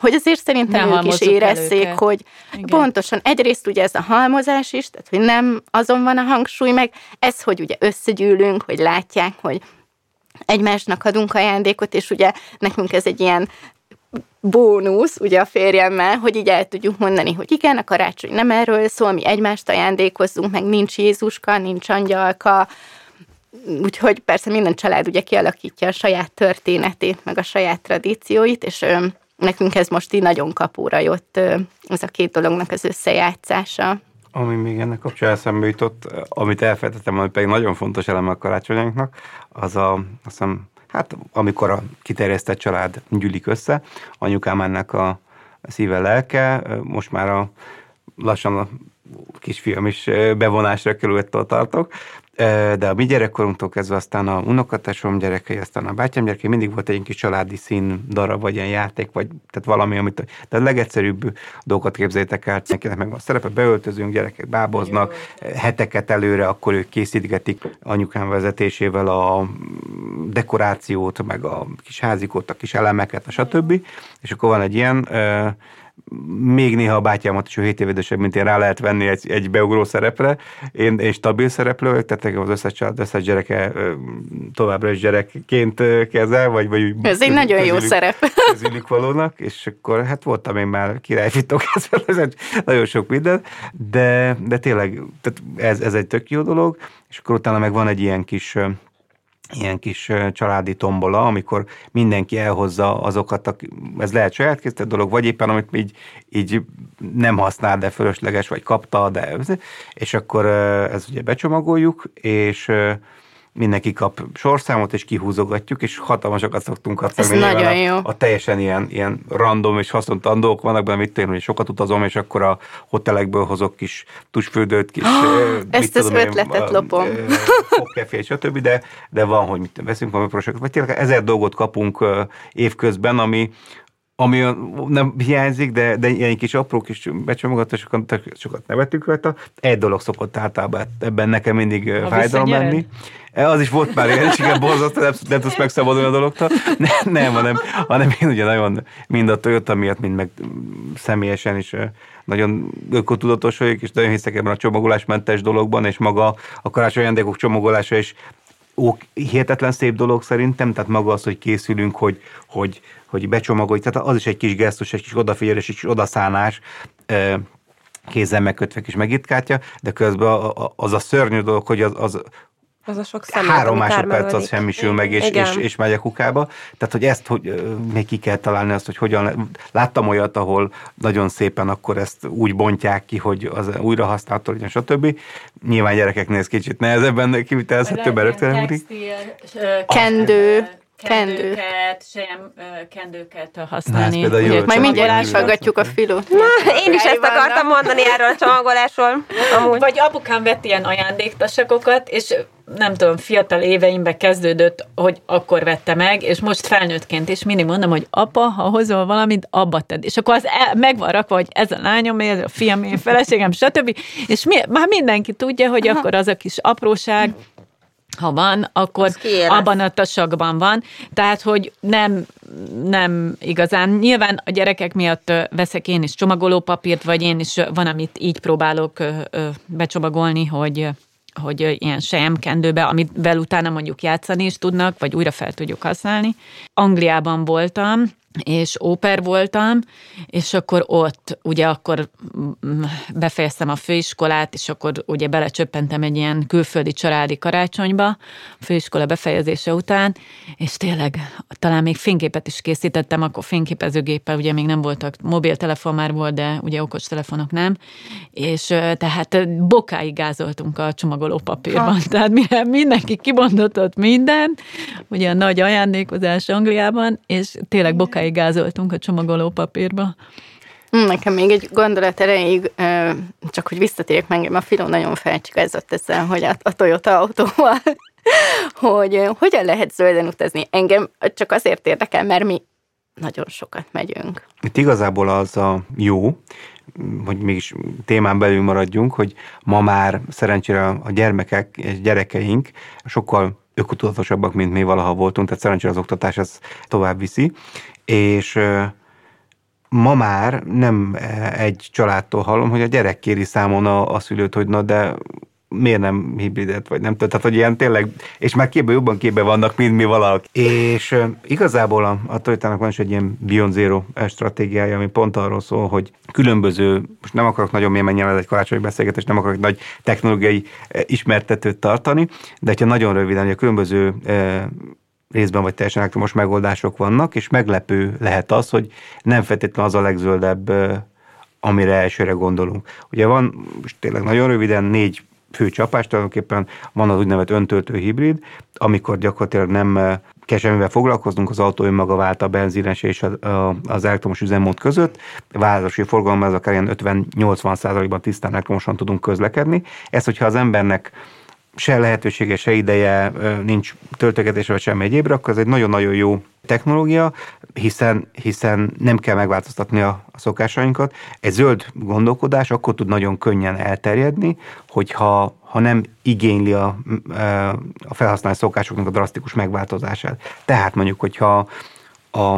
hogy azért szerintem ne ők is érezzék, hogy Igen. pontosan egyrészt ugye ez a halmozás is, tehát hogy nem azon van a hangsúly, meg ez, hogy ugye összegyűlünk, hogy látják, hogy egymásnak adunk ajándékot, és ugye nekünk ez egy ilyen bónusz, ugye a férjemmel, hogy így el tudjuk mondani, hogy igen, a karácsony nem erről szól, mi egymást ajándékozzunk, meg nincs Jézuska, nincs angyalka, úgyhogy persze minden család ugye kialakítja a saját történetét, meg a saját tradícióit, és nekünk ez most így nagyon kapóra jött ez a két dolognak az összejátszása. Ami még ennek kapcsán eszembe jutott, amit elfelejtettem, ami pedig nagyon fontos eleme a karácsonyunknak, az a, azt hiszem, hát amikor a kiterjesztett család gyűlik össze, anyukám ennek a szíve lelke, most már a lassan a kisfiam is bevonásra került, tartok, de a mi gyerekkorunktól kezdve aztán a unokatásom gyerekei, aztán a bátyám gyerekei, mindig volt egy kis családi szín darab, vagy ilyen játék, vagy tehát valami, amit, de a legegyszerűbb dolgokat képzeljétek el, nekinek meg a szerepe, beöltözünk, gyerekek báboznak, heteket előre, akkor ők készítgetik anyukám vezetésével a dekorációt, meg a kis házikót, a kis elemeket, a stb. És akkor van egy ilyen még néha a bátyámat is, ő 7 évedesebb, mint én, rá lehet venni egy, egy beugró szerepre. Én, én stabil szereplő vagyok, tehát az összes család, összes gyereke továbbra is gyerekként kezel, vagy, vagy Ez egy nagyon jó szerep. Közülük valónak, és akkor hát voltam én már királyfitok, ez nagyon sok minden, de, de tényleg tehát ez, ez egy tök jó dolog, és akkor utána meg van egy ilyen kis ilyen kis családi tombola, amikor mindenki elhozza azokat, ez lehet saját készített dolog, vagy éppen amit így, így nem használ, de fölösleges, vagy kapta, de és akkor ez ugye becsomagoljuk, és mindenki kap sorszámot, és kihúzogatjuk, és hatalmasokat szoktunk adni. Ez nagyon jó. A, a teljesen ilyen, ilyen random és haszontalan dolgok vannak benne, mit tényleg, hogy sokat utazom, és akkor a hotelekből hozok kis tusfürdőt, kis... Oh, ezt az tudom, ötletet én, lopom. Fogkefé, stb., de, de van, hogy mit veszünk valami projektet, vagy tényleg ezer dolgot kapunk évközben, ami, ami nem hiányzik, de, de ilyen kis apró kis becsomagolásokat sokat nevettük rajta. Egy dolog szokott általában ebben nekem mindig a fájdalom lenni. E, az is volt már ilyen, és igen, borzasztó, nem, nem tudsz megszabadulni a dologtól. Ne, nem, hanem, hanem én ugye nagyon mind a Toyota miatt, mind meg személyesen is nagyon ökotudatos vagyok, és nagyon hiszek ebben a csomagolásmentes dologban, és maga a karácsony ajándékok csomagolása is ó, hihetetlen szép dolog szerintem, tehát maga az, hogy készülünk, hogy, hogy, hogy becsomagoljuk, tehát az is egy kis gesztus, egy kis odafigyelés, egy kis odaszánás, kézzel megkötve kis megitkátja, de közben az a szörnyű dolog, hogy az, az az a sok szemet, Három másodperc az semmisül meg, és, és, és megy a kukába. Tehát, hogy ezt hogy, még ki kell találni, azt, hogy hogyan... Láttam olyat, ahol nagyon szépen akkor ezt úgy bontják ki, hogy az újra használható legyen, stb. Nyilván gyerekeknél ez kicsit nehezebben kivitelezhető, mert rögtön Kendő kendőket, sejem kendőket használni. Hát, Ugye, majd mindjárt is a filót. Na, én is ezt akartam mondani erről a csomagolásról. Amúgy. Vagy apukám vett ilyen ajándéktasakokat, és nem tudom, fiatal éveimben kezdődött, hogy akkor vette meg, és most felnőttként is mindig mondom, hogy apa, ha hozol valamit, abba tedd. És akkor az el, megvan rakva, hogy ez a lányom, ez a fiam, én feleségem, stb. És mi, már mindenki tudja, hogy Aha. akkor az a kis apróság, ha van, akkor abban a tasakban van. Tehát, hogy nem, nem igazán. Nyilván a gyerekek miatt veszek én is csomagolópapírt, vagy én is van, amit így próbálok becsomagolni, hogy hogy ilyen sejemkendőbe, amivel utána mondjuk játszani is tudnak, vagy újra fel tudjuk használni. Angliában voltam, és óper voltam, és akkor ott, ugye akkor befejeztem a főiskolát, és akkor ugye belecsöppentem egy ilyen külföldi családi karácsonyba, a főiskola befejezése után, és tényleg talán még fényképet is készítettem, akkor fényképezőgéppel ugye még nem voltak, mobiltelefon már volt, de ugye okostelefonok nem, és tehát bokáig gázoltunk a csomagolópapírban, ha. tehát mire mindenki kibondotott mindent, ugye a nagy ajándékozás Angliában, és tényleg bokáig sokáig gázoltunk a csomagoló papírba. Hm, nekem még egy gondolat erejéig, csak hogy visszatérjek meg, a Filó nagyon felcsigázott ezzel, hogy a, a Toyota autóval hogy hogyan lehet zölden utazni. Engem csak azért érdekel, mert mi nagyon sokat megyünk. Itt igazából az a jó, hogy mégis témán belül maradjunk, hogy ma már szerencsére a gyermekek és gyerekeink sokkal ökotudatosabbak, mint mi valaha voltunk, tehát szerencsére az oktatás ez tovább viszi, és ma már nem egy családtól hallom, hogy a gyerek kéri számon a, a szülőt, hogy na de miért nem hibridet, vagy nem tehát hogy ilyen tényleg, és már képben jobban képben vannak, mint mi valaki. És igazából a, a Toyota-nak van is egy ilyen Beyond Zero stratégiája, ami pont arról szól, hogy különböző, most nem akarok nagyon mély menjen egy karácsonyi beszélgetés, nem akarok nagy technológiai uh, ismertetőt tartani, de hogyha nagyon röviden, hogy a különböző uh, részben vagy teljesen elektromos megoldások vannak, és meglepő lehet az, hogy nem feltétlenül az a legzöldebb amire elsőre gondolunk. Ugye van, most tényleg nagyon röviden, négy fő csapás, tulajdonképpen van az úgynevezett öntöltő hibrid, amikor gyakorlatilag nem kell semmivel foglalkoznunk, az autó önmaga vált a benzines és az elektromos üzemmód között. Városi forgalomban ez akár ilyen 50-80 százalékban tisztán elektromosan tudunk közlekedni. Ez, hogyha az embernek se lehetősége, se ideje nincs töltögetésre, vagy semmi egyébre, akkor ez egy nagyon-nagyon jó technológia, hiszen, hiszen nem kell megváltoztatni a, a szokásainkat. Egy zöld gondolkodás akkor tud nagyon könnyen elterjedni, hogyha ha nem igényli a, a felhasználó szokásoknak a drasztikus megváltozását. Tehát mondjuk, hogyha a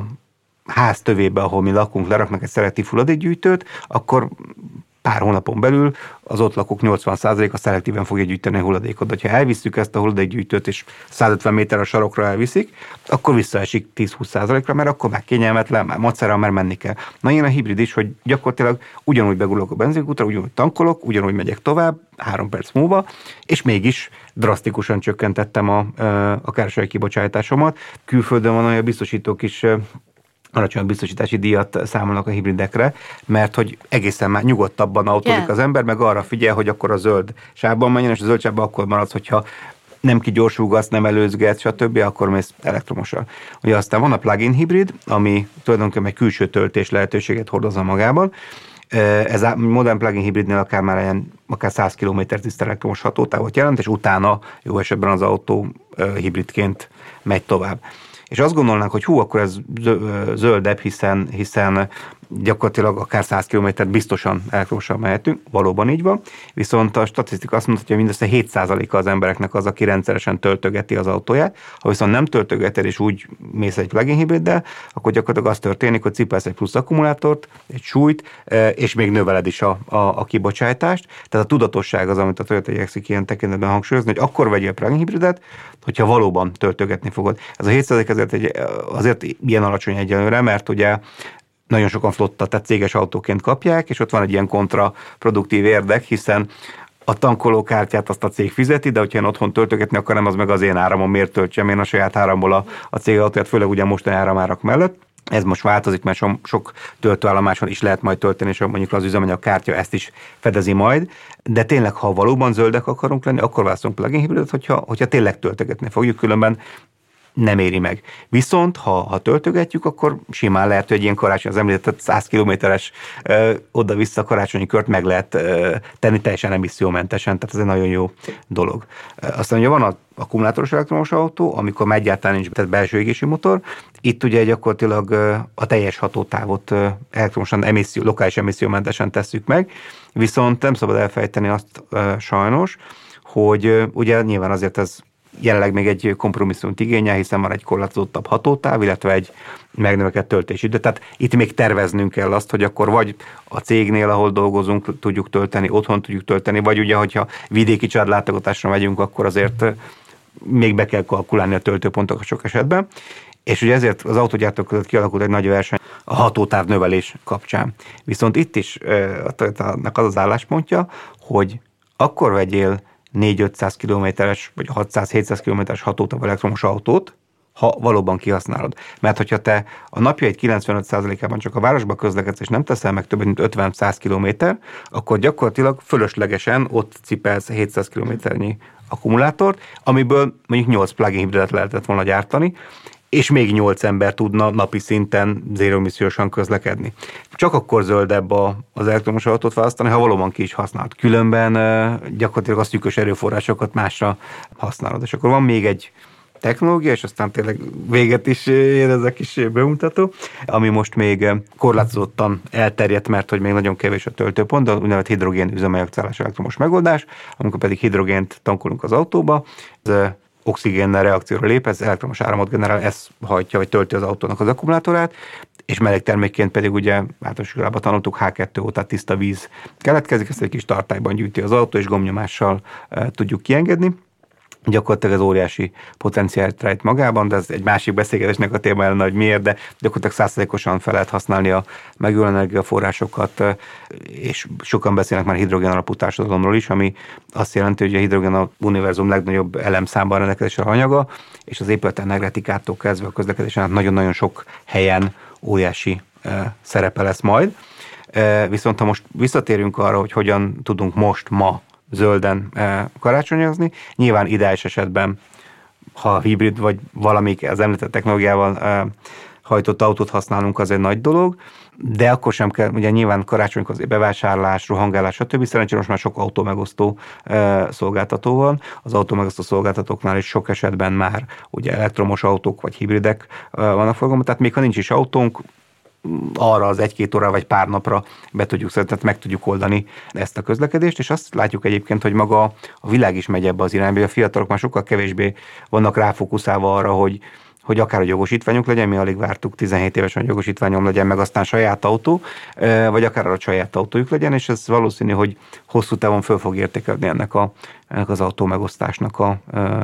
ház tövébe, ahol mi lakunk, leraknak egy szelektív hulladékgyűjtőt, akkor pár hónapon belül az ott lakók 80%-a szelektíven fogja gyűjteni a hulladékot. De ha elviszük ezt a hulladékgyűjtőt, és 150 méter a sarokra elviszik, akkor visszaesik 10-20%-ra, mert akkor már kényelmetlen, már macera, már menni kell. Na ilyen a hibrid is, hogy gyakorlatilag ugyanúgy begulok a benzinkútra, ugyanúgy tankolok, ugyanúgy megyek tovább, három perc múlva, és mégis drasztikusan csökkentettem a, a károsai kibocsátásomat. Külföldön van olyan biztosítók is alacsony biztosítási díjat számolnak a hibridekre, mert hogy egészen már nyugodtabban autózik yeah. az ember, meg arra figyel, hogy akkor a zöld sávban menjen, és a zöld sávban akkor maradsz, hogyha nem kigyorsulgatsz, nem előzgetsz, stb., akkor mész elektromosan. Ugye aztán van a plug-in hibrid, ami tulajdonképpen egy külső töltés lehetőséget hordozza magában, ez a modern plug-in hibridnél akár már ilyen, akár 100 km tiszta elektromos hatótávot jelent, és utána jó esetben az autó hibridként megy tovább és azt gondolnánk, hogy hú, akkor ez zöldebb, hiszen, hiszen gyakorlatilag akár 100 km biztosan elektromosan mehetünk, valóban így van, viszont a statisztika azt mondta, hogy mindössze 7%-a az embereknek az, aki rendszeresen töltögeti az autóját. Ha viszont nem töltögeted és úgy mész egy plug-in hibriddel, akkor gyakorlatilag az történik, hogy cipelsz egy plusz akkumulátort, egy súlyt, e, és még növeled is a, a, a kibocsátást. Tehát a tudatosság az, amit a Toyota igyekszik ilyen tekintetben hangsúlyozni, hogy akkor vegyél plug-in hibridet, hogyha valóban töltögetni fogod. Ez a 7% azért, egy, azért ilyen alacsony egyelőre, mert ugye nagyon sokan flotta, tehát céges autóként kapják, és ott van egy ilyen kontraproduktív érdek, hiszen a tankolókártyát azt a cég fizeti, de hogyha én otthon töltögetni akarom, az meg az én áramon miért töltsem én a saját áramból a, a cég autóját, főleg ugye mostani áramárak mellett. Ez most változik, mert so, sok töltőállomáson is lehet majd tölteni, és mondjuk az üzemanyag kártya ezt is fedezi majd. De tényleg, ha valóban zöldek akarunk lenni, akkor választunk plug-in hibridet, hogyha, hogyha tényleg töltögetni fogjuk, különben nem éri meg. Viszont, ha, ha töltögetjük, akkor simán lehet, hogy egy ilyen karácsony, az említett 100 kilométeres oda-vissza karácsonyi kört meg lehet ö, tenni teljesen emissziómentesen, tehát ez egy nagyon jó dolog. Aztán ugye van az akkumulátoros elektromos autó, amikor már egyáltalán nincs tehát belső égési motor, itt ugye gyakorlatilag a teljes hatótávot elektromosan emisszió, lokális emissziómentesen tesszük meg, viszont nem szabad elfejteni azt sajnos, hogy ugye nyilván azért ez jelenleg még egy kompromisszumot igényel, hiszen van egy korlátozottabb hatótáv, illetve egy megnövekedett töltési idő. Tehát itt még terveznünk kell azt, hogy akkor vagy a cégnél, ahol dolgozunk, tudjuk tölteni, otthon tudjuk tölteni, vagy ugye, hogyha vidéki családlátogatásra megyünk, akkor azért még be kell kalkulálni a töltőpontokat sok esetben. És ugye ezért az autógyártók között kialakult egy nagy verseny a hatótáv növelés kapcsán. Viszont itt is az az álláspontja, hogy akkor vegyél 4-500 kilométeres vagy 600-700 kilométeres hatótav elektromos autót, ha valóban kihasználod. Mert hogyha te a napjaid 95%-ában csak a városba közlekedsz, és nem teszel meg többet, mint 50-100 km, akkor gyakorlatilag fölöslegesen ott cipelsz 700 kilométernyi akkumulátort, amiből mondjuk 8 plug-in hibridet lehetett volna gyártani, és még nyolc ember tudna napi szinten zéromissziósan közlekedni. Csak akkor zöldebb a, az elektromos autót választani, ha valóban ki is használt. Különben gyakorlatilag a szűkös erőforrásokat másra használod. És akkor van még egy technológia, és aztán tényleg véget is ér ez a kis bemutató, ami most még korlátozottan elterjedt, mert hogy még nagyon kevés a töltőpont, de úgynevezett hidrogén üzemanyagcálás elektromos megoldás, amikor pedig hidrogént tankolunk az autóba, ez oxigénnel reakcióra lép, ez elektromos áramot generál, ez hajtja, vagy tölti az autónak az akkumulátorát, és melegtermékként pedig ugye általános iskolában tanultuk H2O, tehát tiszta víz keletkezik, ezt egy kis tartályban gyűjti az autó, és gomnyomással e, tudjuk kiengedni gyakorlatilag az óriási potenciált rejt magában, de ez egy másik beszélgetésnek a téma lenne, hogy miért, de gyakorlatilag százszerzékosan fel lehet használni a megújuló energiaforrásokat, és sokan beszélnek már hidrogén alapú társadalomról is, ami azt jelenti, hogy a hidrogén a univerzum legnagyobb elemszámban rendelkezésre anyaga, és az épület energetikától kezdve a közlekedésen nagyon-nagyon sok helyen óriási szerepe lesz majd. Viszont ha most visszatérünk arra, hogy hogyan tudunk most, ma zölden eh, karácsonyozni. Nyilván ideális esetben, ha hibrid vagy valamik az említett technológiával eh, hajtott autót használunk, az egy nagy dolog, de akkor sem kell, ugye nyilván karácsonykor az bevásárlás, rohangálás, stb. Szerencsére most már sok autómegosztó e, szolgáltató van. Az autómegosztó szolgáltatóknál is sok esetben már ugye elektromos autók vagy hibridek e, vannak forgalomban, tehát még ha nincs is autónk, arra az egy-két óra vagy pár napra be tudjuk tehát meg tudjuk oldani ezt a közlekedést, és azt látjuk egyébként, hogy maga a világ is megy ebbe az irányba, a fiatalok már sokkal kevésbé vannak ráfókuszálva arra, hogy hogy akár a jogosítványunk legyen, mi alig vártuk 17 évesen, hogy jogosítványom legyen, meg aztán saját autó, vagy akár a saját autójuk legyen, és ez valószínű, hogy hosszú távon föl fog értékelni ennek, a, ennek az autó megosztásnak a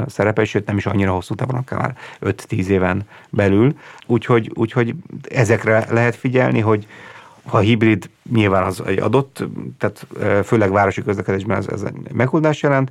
szerepe, sőt nem is annyira hosszú távon, akár már 5-10 éven belül. Úgyhogy, úgyhogy ezekre lehet figyelni, hogy ha hibrid nyilván az egy adott, tehát főleg városi közlekedésben ez, ez megoldás jelent,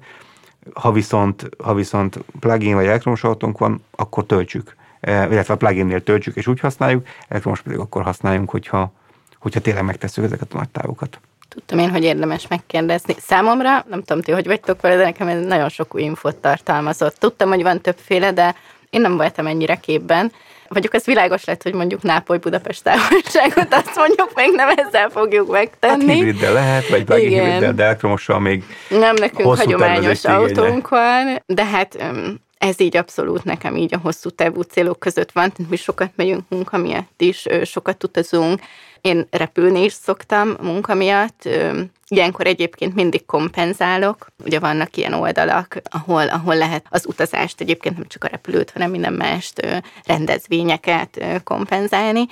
ha viszont, ha viszont plugin vagy elektromos autónk van, akkor töltsük, e, illetve a pluginnél töltsük és úgy használjuk, elektromos pedig akkor használjunk, hogyha, hogyha tényleg megtesszük ezeket a nagy távokat. Tudtam én, hogy érdemes megkérdezni. Számomra, nem tudom ti, hogy vagytok vele, de nekem ez nagyon sok új infot tartalmazott. Tudtam, hogy van többféle, de én nem voltam ennyire képben. Vagyok, ez világos lett, hogy mondjuk Nápoly-Budapest távolságot, azt mondjuk még nem ezzel fogjuk megtenni. Hát hibriddel lehet, vagy plug hibriddel, de elektromossal még Nem, nekünk hagyományos autónk van, de hát ez így abszolút nekem így a hosszú távú célok között van, tehát mi sokat megyünk munka miatt is, sokat utazunk, én repülni is szoktam munka miatt, ilyenkor egyébként mindig kompenzálok. Ugye vannak ilyen oldalak, ahol, ahol lehet az utazást, egyébként nem csak a repülőt, hanem minden mást, rendezvényeket kompenzálni,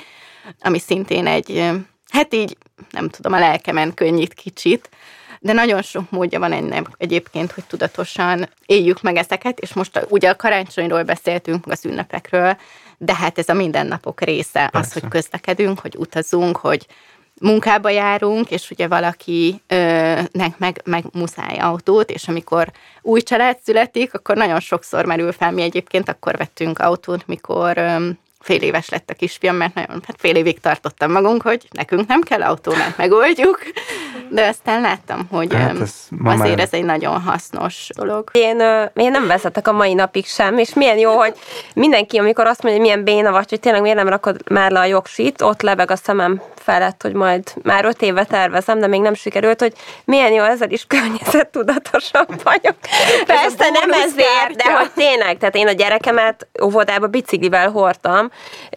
ami szintén egy, hát így, nem tudom, a lelkemen könnyít kicsit, de nagyon sok módja van ennek egyébként, hogy tudatosan éljük meg ezeket, és most ugye a karácsonyról beszéltünk, az ünnepekről, de hát ez a mindennapok része, Persze. az, hogy közlekedünk, hogy utazunk, hogy munkába járunk, és ugye valakinek meg, meg muszáj autót, és amikor új család születik, akkor nagyon sokszor merül fel, mi egyébként akkor vettünk autót, mikor fél éves lett a kisfiam, mert nagyon, hát fél évig tartottam magunk, hogy nekünk nem kell autó, mert megoldjuk, de aztán láttam, hogy hát ez azért már... ez egy nagyon hasznos dolog. Én, én nem vezetek a mai napig sem, és milyen jó, hogy mindenki, amikor azt mondja, hogy milyen béna vagy, hogy tényleg miért nem rakod már le a jogsit, ott lebeg a szemem felett, hogy majd már öt éve tervezem, de még nem sikerült, hogy milyen jó, ezzel is környezettudatosabb vagyok. Persze nem ezért, de hogy tényleg, tehát én a gyerekemet óvodába biciklivel hordtam.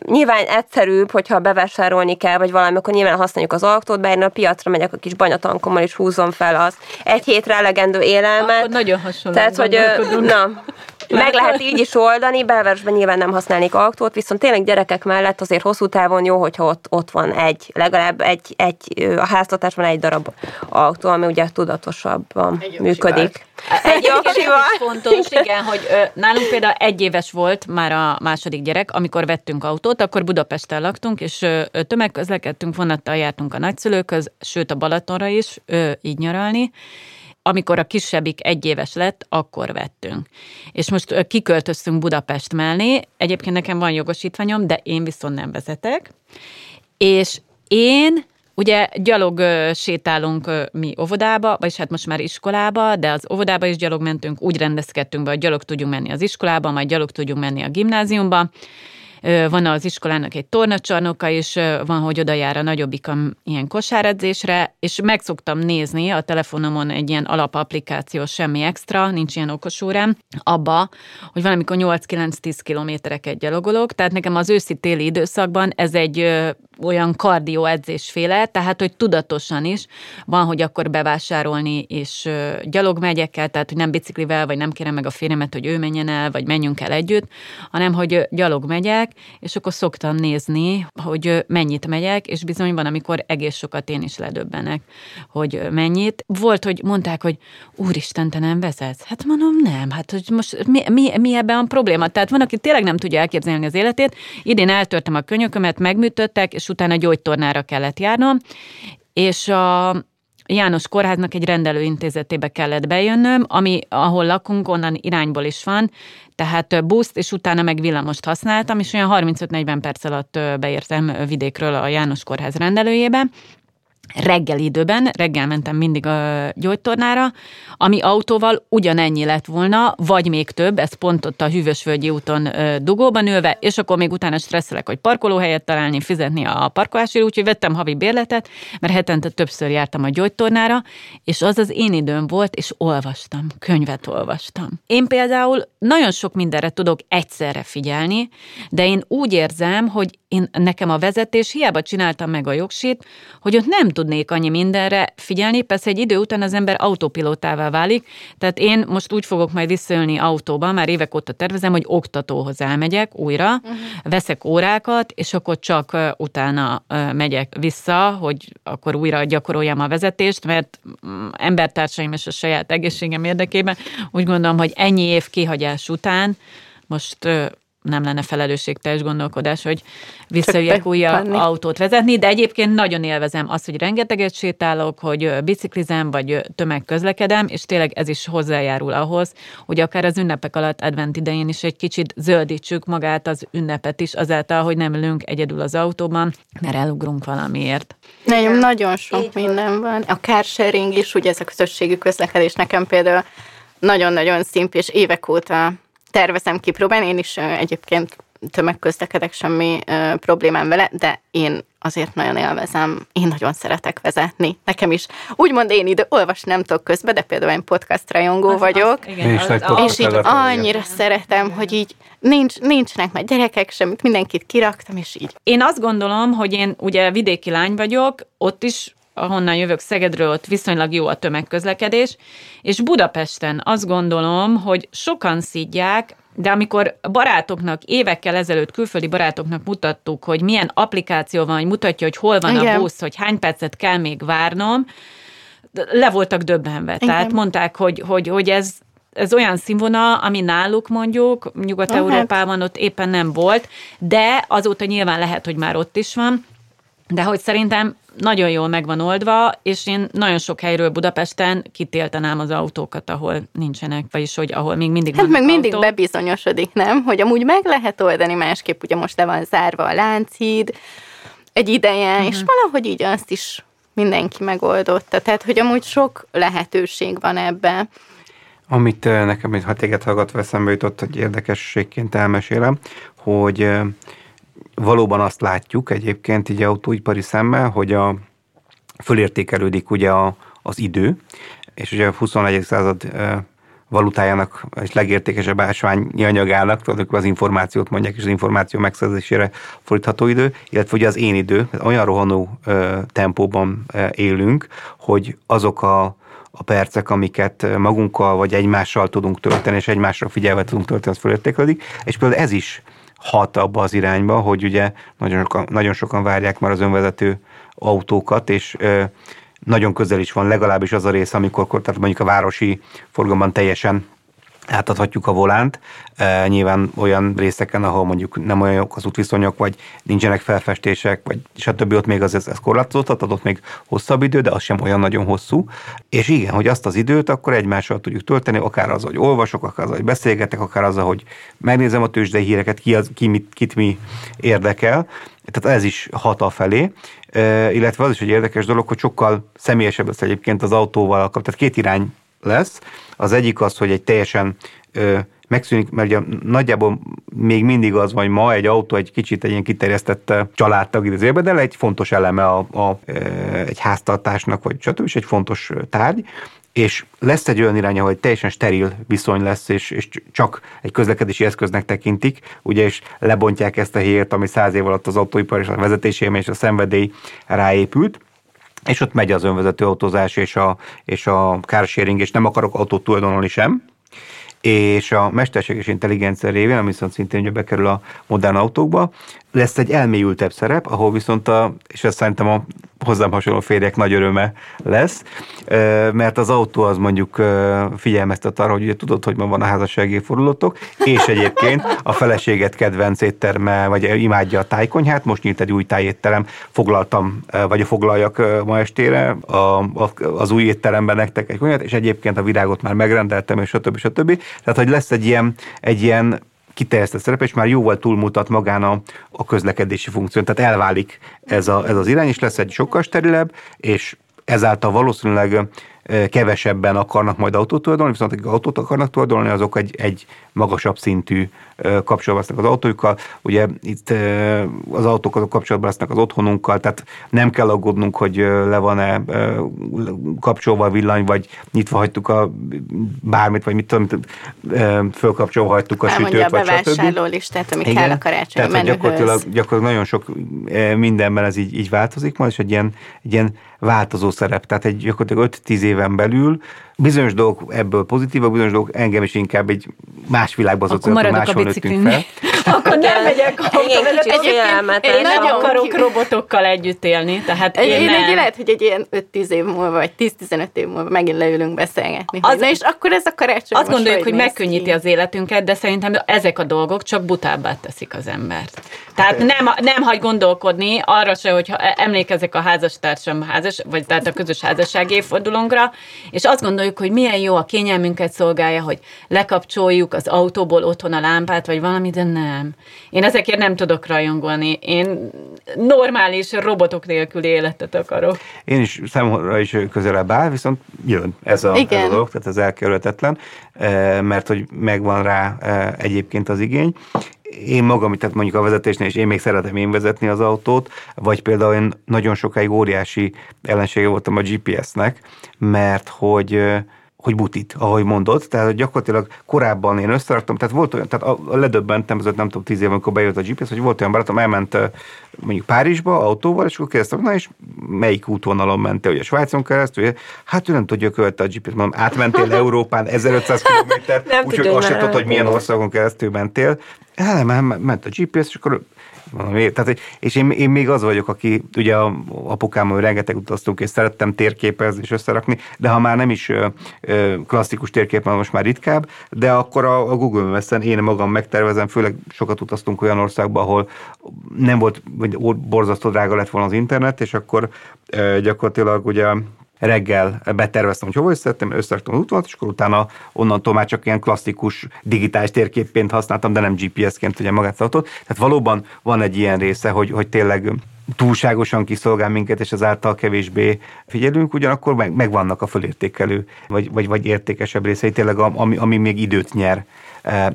Nyilván egyszerűbb, hogyha bevásárolni kell, vagy valami, akkor nyilván használjuk az autót, bár én a piacra megyek a kis banyatankommal, és húzom fel az egy hétre elegendő élelmet. Akkor nagyon hasonló. Tehát, hogy na, meg lehet így is oldani, belvárosban nyilván nem használnék autót, viszont tényleg gyerekek mellett azért hosszú távon jó, hogyha ott, ott van egy, legalább egy, egy a háztartásban egy darab autó, ami ugye tudatosabban egy működik. Egy jogsival. fontos, igen, hogy ö, nálunk például egy éves volt már a második gyerek, amikor vettünk autót, akkor Budapesten laktunk, és ö, tömegközlekedtünk, vonattal jártunk a nagyszülőköz, sőt a Balatonra is, ö, így nyaralni, amikor a kisebbik egy éves lett, akkor vettünk. És most kiköltöztünk Budapest mellé, egyébként nekem van jogosítványom, de én viszont nem vezetek, és én Ugye gyalog sétálunk mi óvodába, vagyis hát most már iskolába, de az óvodába is gyalog mentünk, úgy rendezkedtünk be, hogy gyalog tudjunk menni az iskolába, majd gyalog tudjunk menni a gimnáziumba, van az iskolának egy tornacsarnoka, és van, hogy oda jár a nagyobbikam ilyen kosáredzésre, és meg szoktam nézni a telefonomon egy ilyen alapapplikáció, semmi extra, nincs ilyen okos órám, abba, hogy valamikor 8-9-10 kilométereket gyalogolok, tehát nekem az őszi-téli időszakban ez egy olyan kardió edzésféle, tehát hogy tudatosan is van, hogy akkor bevásárolni, és gyalog megyek el, tehát hogy nem biciklivel, vagy nem kérem meg a férjemet, hogy ő menjen el, vagy menjünk el együtt, hanem hogy gyalog megyek, és akkor szoktam nézni, hogy mennyit megyek, és bizony van, amikor egész sokat én is ledöbbenek, hogy mennyit. Volt, hogy mondták, hogy úristen, te nem vezetsz? Hát mondom, nem, hát hogy most mi, mi, mi ebben a probléma? Tehát van, aki tényleg nem tudja elképzelni az életét. Idén eltörtem a könyökömet, megműtöttek, és utána gyógytornára kellett járnom, és a János Kórháznak egy rendelőintézetébe kellett bejönnöm, ami, ahol lakunk, onnan irányból is van, tehát buszt, és utána meg villamost használtam, és olyan 35-40 perc alatt beértem vidékről a János Kórház rendelőjébe, reggel időben, reggel mentem mindig a gyógytornára, ami autóval ugyanennyi lett volna, vagy még több, ez pont ott a Hűvösvölgyi úton dugóban ülve, és akkor még utána stresszelek, hogy parkolóhelyet találni, fizetni a parkolási úgyhogy vettem havi bérletet, mert hetente többször jártam a gyógytornára, és az az én időm volt, és olvastam, könyvet olvastam. Én például nagyon sok mindenre tudok egyszerre figyelni, de én úgy érzem, hogy én, nekem a vezetés, hiába csináltam meg a jogsit, hogy ott nem tudnék annyi mindenre figyelni, persze egy idő után az ember autopilótává válik, tehát én most úgy fogok majd visszajönni autóba, már évek óta tervezem, hogy oktatóhoz elmegyek újra, uh-huh. veszek órákat, és akkor csak utána megyek vissza, hogy akkor újra gyakoroljam a vezetést, mert mm, embertársaim és a saját egészségem érdekében úgy gondolom, hogy ennyi év kihagyás után most nem lenne felelősségteljes gondolkodás, hogy visszajöjjek új autót vezetni, de egyébként nagyon élvezem azt, hogy rengeteget sétálok, hogy biciklizem, vagy tömegközlekedem, és tényleg ez is hozzájárul ahhoz, hogy akár az ünnepek alatt advent idején is egy kicsit zöldítsük magát az ünnepet is, azáltal, hogy nem ülünk egyedül az autóban, mert elugrunk valamiért. Nagyon, nagyon sok Így minden van. A car sharing is, ugye ez a közösségi közlekedés nekem például nagyon-nagyon szimp, és évek óta tervezem kipróbálni, én is egyébként tömegközlekedek, semmi ö, problémám vele, de én azért nagyon élvezem, én nagyon szeretek vezetni. Nekem is, úgymond én ide olvas nem tudok közben, de például én podcast rajongó az, vagyok, az, igen, és, az, és így annyira szeretem, hogy így nincs, nincsenek már gyerekek, semmit, mindenkit kiraktam, és így. Én azt gondolom, hogy én ugye vidéki lány vagyok, ott is ahonnan jövök Szegedről, ott viszonylag jó a tömegközlekedés, és Budapesten azt gondolom, hogy sokan szidják, de amikor barátoknak, évekkel ezelőtt külföldi barátoknak mutattuk, hogy milyen applikáció van, hogy mutatja, hogy hol van Igen. a busz, hogy hány percet kell még várnom, le voltak döbbenve. Igen. Tehát mondták, hogy, hogy, hogy ez, ez olyan színvonal, ami náluk mondjuk, Nyugat-Európában ott éppen nem volt, de azóta nyilván lehet, hogy már ott is van, de hogy szerintem nagyon jól meg van oldva, és én nagyon sok helyről Budapesten kitéltenám az autókat, ahol nincsenek, vagyis hogy ahol még mindig Hát meg mindig autó. bebizonyosodik, nem? Hogy amúgy meg lehet oldani másképp, ugye most le van zárva a Lánchíd egy ideje, uh-huh. és valahogy így azt is mindenki megoldotta. Tehát, hogy amúgy sok lehetőség van ebben. Amit nekem, ha téged hallgatva eszembe jutott, hogy érdekességként elmesélem, hogy valóban azt látjuk egyébként így autóipari szemmel, hogy a, fölértékelődik ugye a, az idő, és ugye a 21. század valutájának és legértékesebb ásványi anyagának, tudod, az információt mondják, és az információ megszerzésére fordítható idő, illetve ugye az én idő, olyan rohanó tempóban élünk, hogy azok a, a percek, amiket magunkkal vagy egymással tudunk tölteni, és egymásra figyelve tudunk tölteni, az fölértékelődik, és például ez is hat abba az irányba, hogy ugye nagyon sokan, nagyon sokan várják már az önvezető autókat, és ö, nagyon közel is van legalábbis az a rész, amikor tehát mondjuk a városi forgalomban teljesen átadhatjuk a volánt. E, nyilván olyan részeken, ahol mondjuk nem olyan jók az útviszonyok, vagy nincsenek felfestések, vagy stb. ott még az ez, ez korlátozódhat, ott még hosszabb idő, de az sem olyan nagyon hosszú. És igen, hogy azt az időt akkor egymással tudjuk tölteni, akár az, hogy olvasok, akár az, hogy beszélgetek, akár az, hogy megnézem a tőzsdei híreket, ki az, ki mit, kit mi érdekel. Tehát ez is hat a felé, e, illetve az is egy érdekes dolog, hogy sokkal személyesebb lesz egyébként az autóval, tehát két irány lesz. Az egyik az, hogy egy teljesen ö, megszűnik, mert ugye nagyjából még mindig az van, hogy ma egy autó egy kicsit egy ilyen kiterjesztett családtag idézőjelben, de egy fontos eleme a, a, egy háztartásnak, vagy stb. és egy fontos tárgy. És lesz egy olyan irány, ahol egy teljesen steril viszony lesz, és, és csak egy közlekedési eszköznek tekintik, ugye, és lebontják ezt a hírt, ami száz év alatt az autóipar és a vezetési és a szenvedély ráépült, és ott megy az önvezető autózás és a, és a carsharing, és nem akarok autót tulajdonolni sem, és a mesterséges intelligencia révén, ami viszont szintén ugye bekerül a modern autókba, lesz egy elmélyültebb szerep, ahol viszont, a, és ez szerintem a hozzám hasonló férjek nagy öröme lesz, mert az autó az mondjuk figyelmeztet arra, hogy ugye tudod, hogy ma van a házassági fordulatok, és egyébként a feleséget kedvenc étterme, vagy imádja a tájkonyhát, most nyílt egy új tájétterem, foglaltam, vagy foglaljak ma estére a, az új étteremben nektek egy konyhát, és egyébként a virágot már megrendeltem, és stb. stb. Tehát, hogy lesz egy ilyen, egy ilyen kiterjesztett szerepe, és már jóval túlmutat magán a, a közlekedési funkción. Tehát elválik ez, a, ez az irány, és lesz egy sokkal sterilebb, és ezáltal valószínűleg kevesebben akarnak majd autót tulajdonolni, viszont akik autót akarnak tulajdonolni, azok egy, egy magasabb szintű kapcsolatban lesznek az autójukkal. Ugye itt az autók azok kapcsolatban lesznek az otthonunkkal, tehát nem kell aggódnunk, hogy le van-e kapcsolva a villany, vagy nyitva hagytuk a bármit, vagy mit tudom, fölkapcsolva hagytuk a Elmondja sütőt, a vagy bevásárló listát, ami Igen. kell a karácsonyi Tehát, gyakorlatilag, gyakorlatilag nagyon sok mindenben ez így, így változik majd, és egy ilyen, egy ilyen változó szerep. Tehát egy gyakorlatilag 5-10 éven belül bizonyos dolgok ebből pozitívak, bizonyos dolgok engem is inkább egy más világba a máshol nőttünk fel. Akkor nem megyek autóvezető. kicsit Egyébként. Én nem akarok robotokkal együtt élni, tehát én én nem. lehet, hogy egy ilyen 5-10 év múlva, vagy 10-15 év múlva megint leülünk beszélgetni. Az, na és akkor ez a karácsony Azt gondoljuk, hogy megkönnyíti ki? az életünket, de szerintem ezek a dolgok csak butábbá teszik az embert. Tehát nem, nem hagy gondolkodni arra se, hogyha emlékezek a házastársam házas, vagy tehát a közös házassági évfordulónkra, és azt gondoljuk, hogy milyen jó a kényelmünket szolgálja, hogy lekapcsoljuk az autóból otthon a lámpát, vagy valami, de nem. Én ezekért nem tudok rajongolni. Én normális robotok nélküli életet akarok. Én is számomra is közelebb áll, viszont jön ez a, ez Igen. a dolog, tehát ez elkerülhetetlen, eh, mert hogy megvan rá eh, egyébként az igény. Én magam, tehát mondjuk a vezetésnél is én még szeretem én vezetni az autót, vagy például én nagyon sokáig óriási ellensége voltam a GPS-nek, mert hogy eh, hogy butit, ahogy mondod, tehát hogy gyakorlatilag korábban én összeraktam, tehát volt olyan, tehát a- a ledöbbentem, ezelőtt nem tudom, tíz év, amikor bejött a GPS, hogy volt olyan barátom, elment mondjuk Párizsba autóval, és akkor kérdeztem, na és melyik útvonalon mentél, ugye Svájcon keresztül, hát ő nem tudja követni a GPS, mondom, átmentél Európán 1500 km, úgyhogy azt sem hogy tudod, hogy milyen országon keresztül mentél. Hát nem, nem, ment a GPS, és akkor É- tehát, és én, én, még az vagyok, aki ugye a apukámmal rengeteg utaztunk, és szerettem térképezni és összerakni, de ha már nem is ö, ö, klasszikus térkép, mert most már ritkább, de akkor a, a Google Maps-en én magam megtervezem, főleg sokat utaztunk olyan országba, ahol nem volt, vagy borzasztó drága lett volna az internet, és akkor ö, gyakorlatilag ugye reggel beterveztem, hogy hova összetettem, összeraktam az útvonalat, és akkor utána onnantól már csak ilyen klasszikus digitális térképként használtam, de nem GPS-ként ugye magát az autót. Tehát valóban van egy ilyen része, hogy, hogy tényleg túlságosan kiszolgál minket, és ezáltal kevésbé figyelünk, ugyanakkor meg, megvannak a fölértékelő, vagy, vagy, vagy értékesebb részei, tényleg ami, ami még időt nyer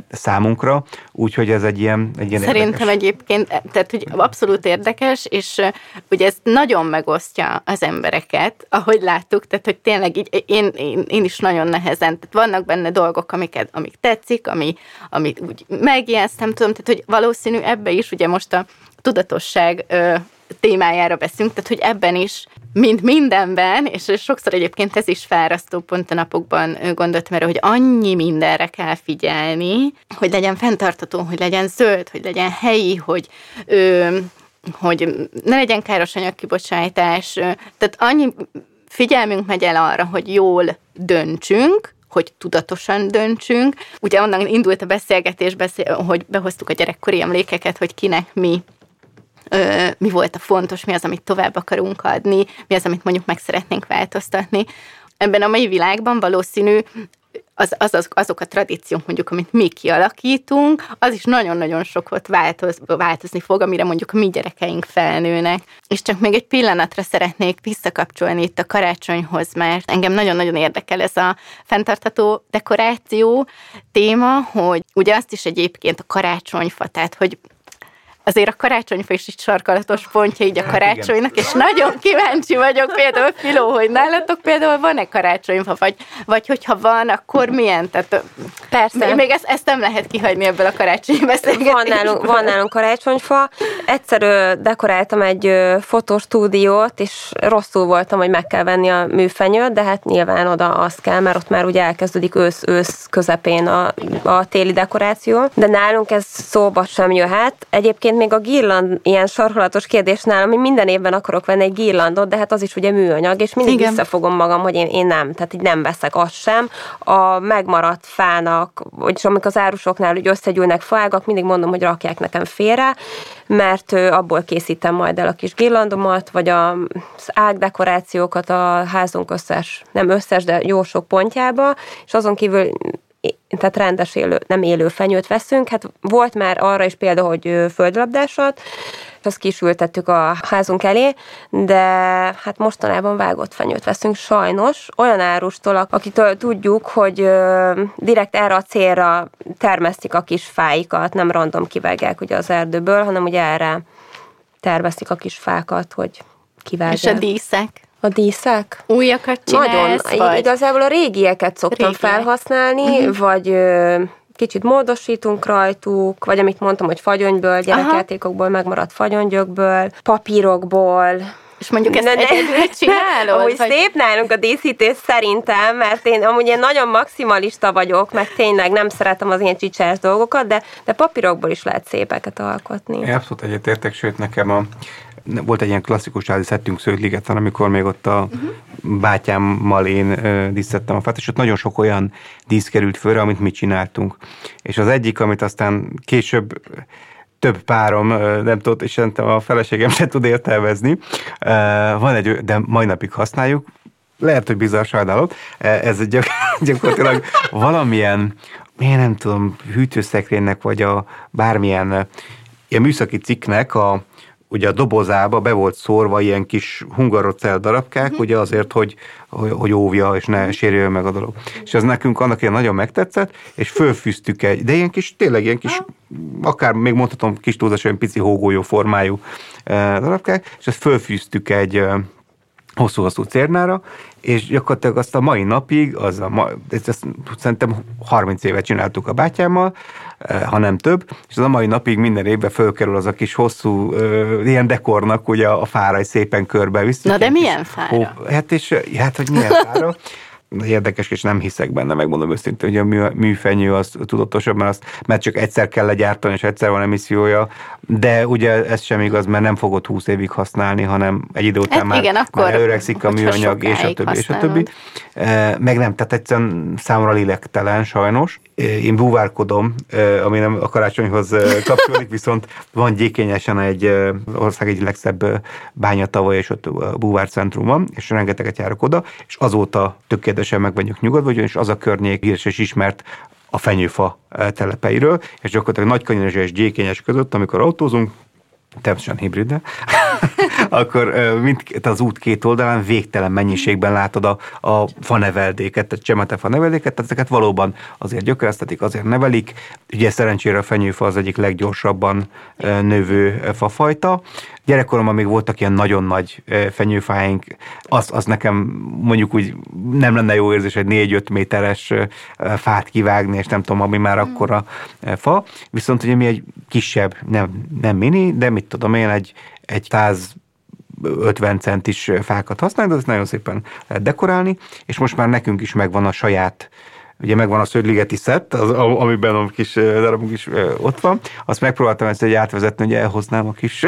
számunkra, úgyhogy ez egy ilyen, egy ilyen Szerintem érdekes. egyébként, tehát hogy abszolút érdekes, és ugye ez nagyon megosztja az embereket, ahogy láttuk, tehát hogy tényleg így, én, én, én is nagyon nehezen, tehát vannak benne dolgok, amiket, amik tetszik, ami, amit úgy megjegyeztem, tudom, tehát hogy valószínű ebbe is, ugye most a tudatosság témájára veszünk, tehát hogy ebben is, mint mindenben, és sokszor egyébként ez is fárasztó pont a napokban ö, gondoltam erre, hogy annyi mindenre kell figyelni, hogy legyen fenntartató, hogy legyen zöld, hogy legyen helyi, hogy ö, hogy ne legyen káros anyagkibocsátás, tehát annyi figyelmünk megy el arra, hogy jól döntsünk, hogy tudatosan döntsünk. Ugye onnan indult a beszélgetés, beszél, hogy behoztuk a gyerekkori emlékeket, hogy kinek mi mi volt a fontos, mi az, amit tovább akarunk adni, mi az, amit mondjuk meg szeretnénk változtatni. Ebben a mai világban valószínű az, az, az, azok a tradíciók, mondjuk, amit mi kialakítunk, az is nagyon-nagyon sokat változ, változni fog, amire mondjuk a mi gyerekeink felnőnek. És csak még egy pillanatra szeretnék visszakapcsolni itt a karácsonyhoz, mert engem nagyon-nagyon érdekel ez a fenntartható dekoráció téma, hogy ugye azt is egyébként a karácsonyfa, tehát hogy azért a karácsonyfa is egy sarkalatos pontja így a karácsonynak, és nagyon kíváncsi vagyok például, Filó, hogy nálatok például van-e karácsonyfa, vagy, vagy hogyha van, akkor milyen? Tehát, Persze. Még ezt, ezt nem lehet kihagyni ebből a karácsonyi beszélgetésből. Van nálunk, van nálunk karácsonyfa. Egyszer dekoráltam egy fotostúdiót, és rosszul voltam, hogy meg kell venni a műfenyőt, de hát nyilván oda azt kell, mert ott már ugye elkezdődik ősz-ősz közepén a, a téli dekoráció. De nálunk ez szóba sem jöhet. Egyébként még a girland ilyen sarkalatos kérdés nálam, hogy minden évben akarok venni egy girlandot, de hát az is ugye műanyag, és mindig Igen. visszafogom magam, hogy én, én nem, tehát így nem veszek azt sem. A megmaradt fának, vagyis amik az árusoknál úgy összegyűlnek faágak, mindig mondom, hogy rakják nekem félre, mert abból készítem majd el a kis girlandomat, vagy az ágdekorációkat a házunk összes, nem összes, de jó sok pontjába, és azon kívül tehát rendes élő, nem élő fenyőt veszünk. Hát volt már arra is példa, hogy földlabdásat, és azt kisültettük a házunk elé, de hát mostanában vágott fenyőt veszünk sajnos, olyan árustól, akitől tudjuk, hogy direkt erre a célra termesztik a kis fáikat, nem random kivágják ugye az erdőből, hanem ugye erre termesztik a kis fákat, hogy kivágják. És a díszek? A díszek? Újakat csinálsz, Nagyon. vagy? Igazából a régieket szoktam Régiek. felhasználni, uh-huh. vagy ö, kicsit módosítunk rajtuk, vagy amit mondtam, hogy fagyonyből, gyerekjátékokból, megmaradt fagyongyökből, papírokból, És mondjuk ezt Ne- ne- egyedül csinálod? Amúgy vagy- szép nálunk a díszítés szerintem, mert én amúgy én nagyon maximalista vagyok, meg tényleg nem szeretem az ilyen csicsás dolgokat, de, de papírokból is lehet szépeket alkotni. Én abszolút egyetértek, sőt nekem a, volt egy ilyen klasszikus házi szettünk Szőtligeten, amikor még ott a uh-huh. bátyámmal én ö, a fát, és ott nagyon sok olyan dísz került fölre, amit mi csináltunk. És az egyik, amit aztán később több párom nem tudott, és szerintem a feleségem se tud értelmezni. Van egy, de mai napig használjuk, lehet, hogy bizarr sajnálom, ez gyak, gyakorlatilag valamilyen, én nem tudom, hűtőszekrénynek, vagy a bármilyen ilyen műszaki cikknek a, ugye a dobozába be volt szórva ilyen kis hungarocell darabkák, Mhm. ugye azért, hogy, hogy, hogy óvja, és ne sérüljön meg a dolog. És ez nekünk annak ilyen nagyon megtetszett, és fölfűztük egy, de ilyen kis, tényleg ilyen kis, akár még mondhatom kis túlzás, olyan pici hógolyó formájú eh, darabkák, és ezt fölfűztük egy eh, hosszú-hosszú cérnára, és gyakorlatilag azt a mai napig, az a ma, ezt, ezt szerintem 30 éve csináltuk a bátyámmal, eh, ha nem több, és az a mai napig minden évben fölkerül az a kis hosszú, ö, ilyen dekornak ugye a fára, hogy szépen körbe viszik. Na de milyen fára? hó- Hát és eh, hát, hogy milyen fára. Érdekes, és nem hiszek benne, megmondom őszintén, hogy a mű, műfenyő az tudatosabb, mert, azt, mert csak egyszer kell legyártani, és egyszer van emissziója, de ugye ez sem igaz, mert nem fogod 20 évig használni, hanem egy idő után Hát már, igen, akkor, már előregszik a műanyag, és a többi, és a használod. többi. Meg nem, tehát egyszerűen számomra lélektelen sajnos. Én búvárkodom, ami nem a karácsonyhoz kapcsolódik, viszont van gyékényesen egy ország egyik legszebb bányatava, és ott a búvárcentrum van, és rengeteget járok oda, és azóta tökéletesen meg vagyok nyugodva, ugyanis az a környék híres és ismert a fenyőfa telepeiről, és gyakorlatilag Nagykanyarezsa és Gyékényes között, amikor autózunk, természetesen hibride, akkor ö, mindkét az út két oldalán végtelen mennyiségben látod a, a faneveldéket, tehát csemete faneveldéket, tehát ezeket valóban azért gyökeresztetik, azért nevelik. Ugye szerencsére a fenyőfa az egyik leggyorsabban növő fafajta. Gyerekkoromban még voltak ilyen nagyon nagy fenyőfáink, az, az nekem mondjuk úgy nem lenne jó érzés egy 4-5 méteres fát kivágni, és nem tudom, ami már akkora ö, fa. Viszont ugye mi egy kisebb, nem, nem mini, de mit tudom én, egy, egy 150 centis fákat használni, de ezt nagyon szépen lehet dekorálni, és most már nekünk is megvan a saját Ugye megvan a szögligeti szett, az, amiben a kis darabunk is ott van. Azt megpróbáltam ezt egy átvezetni, hogy elhoznám a kis...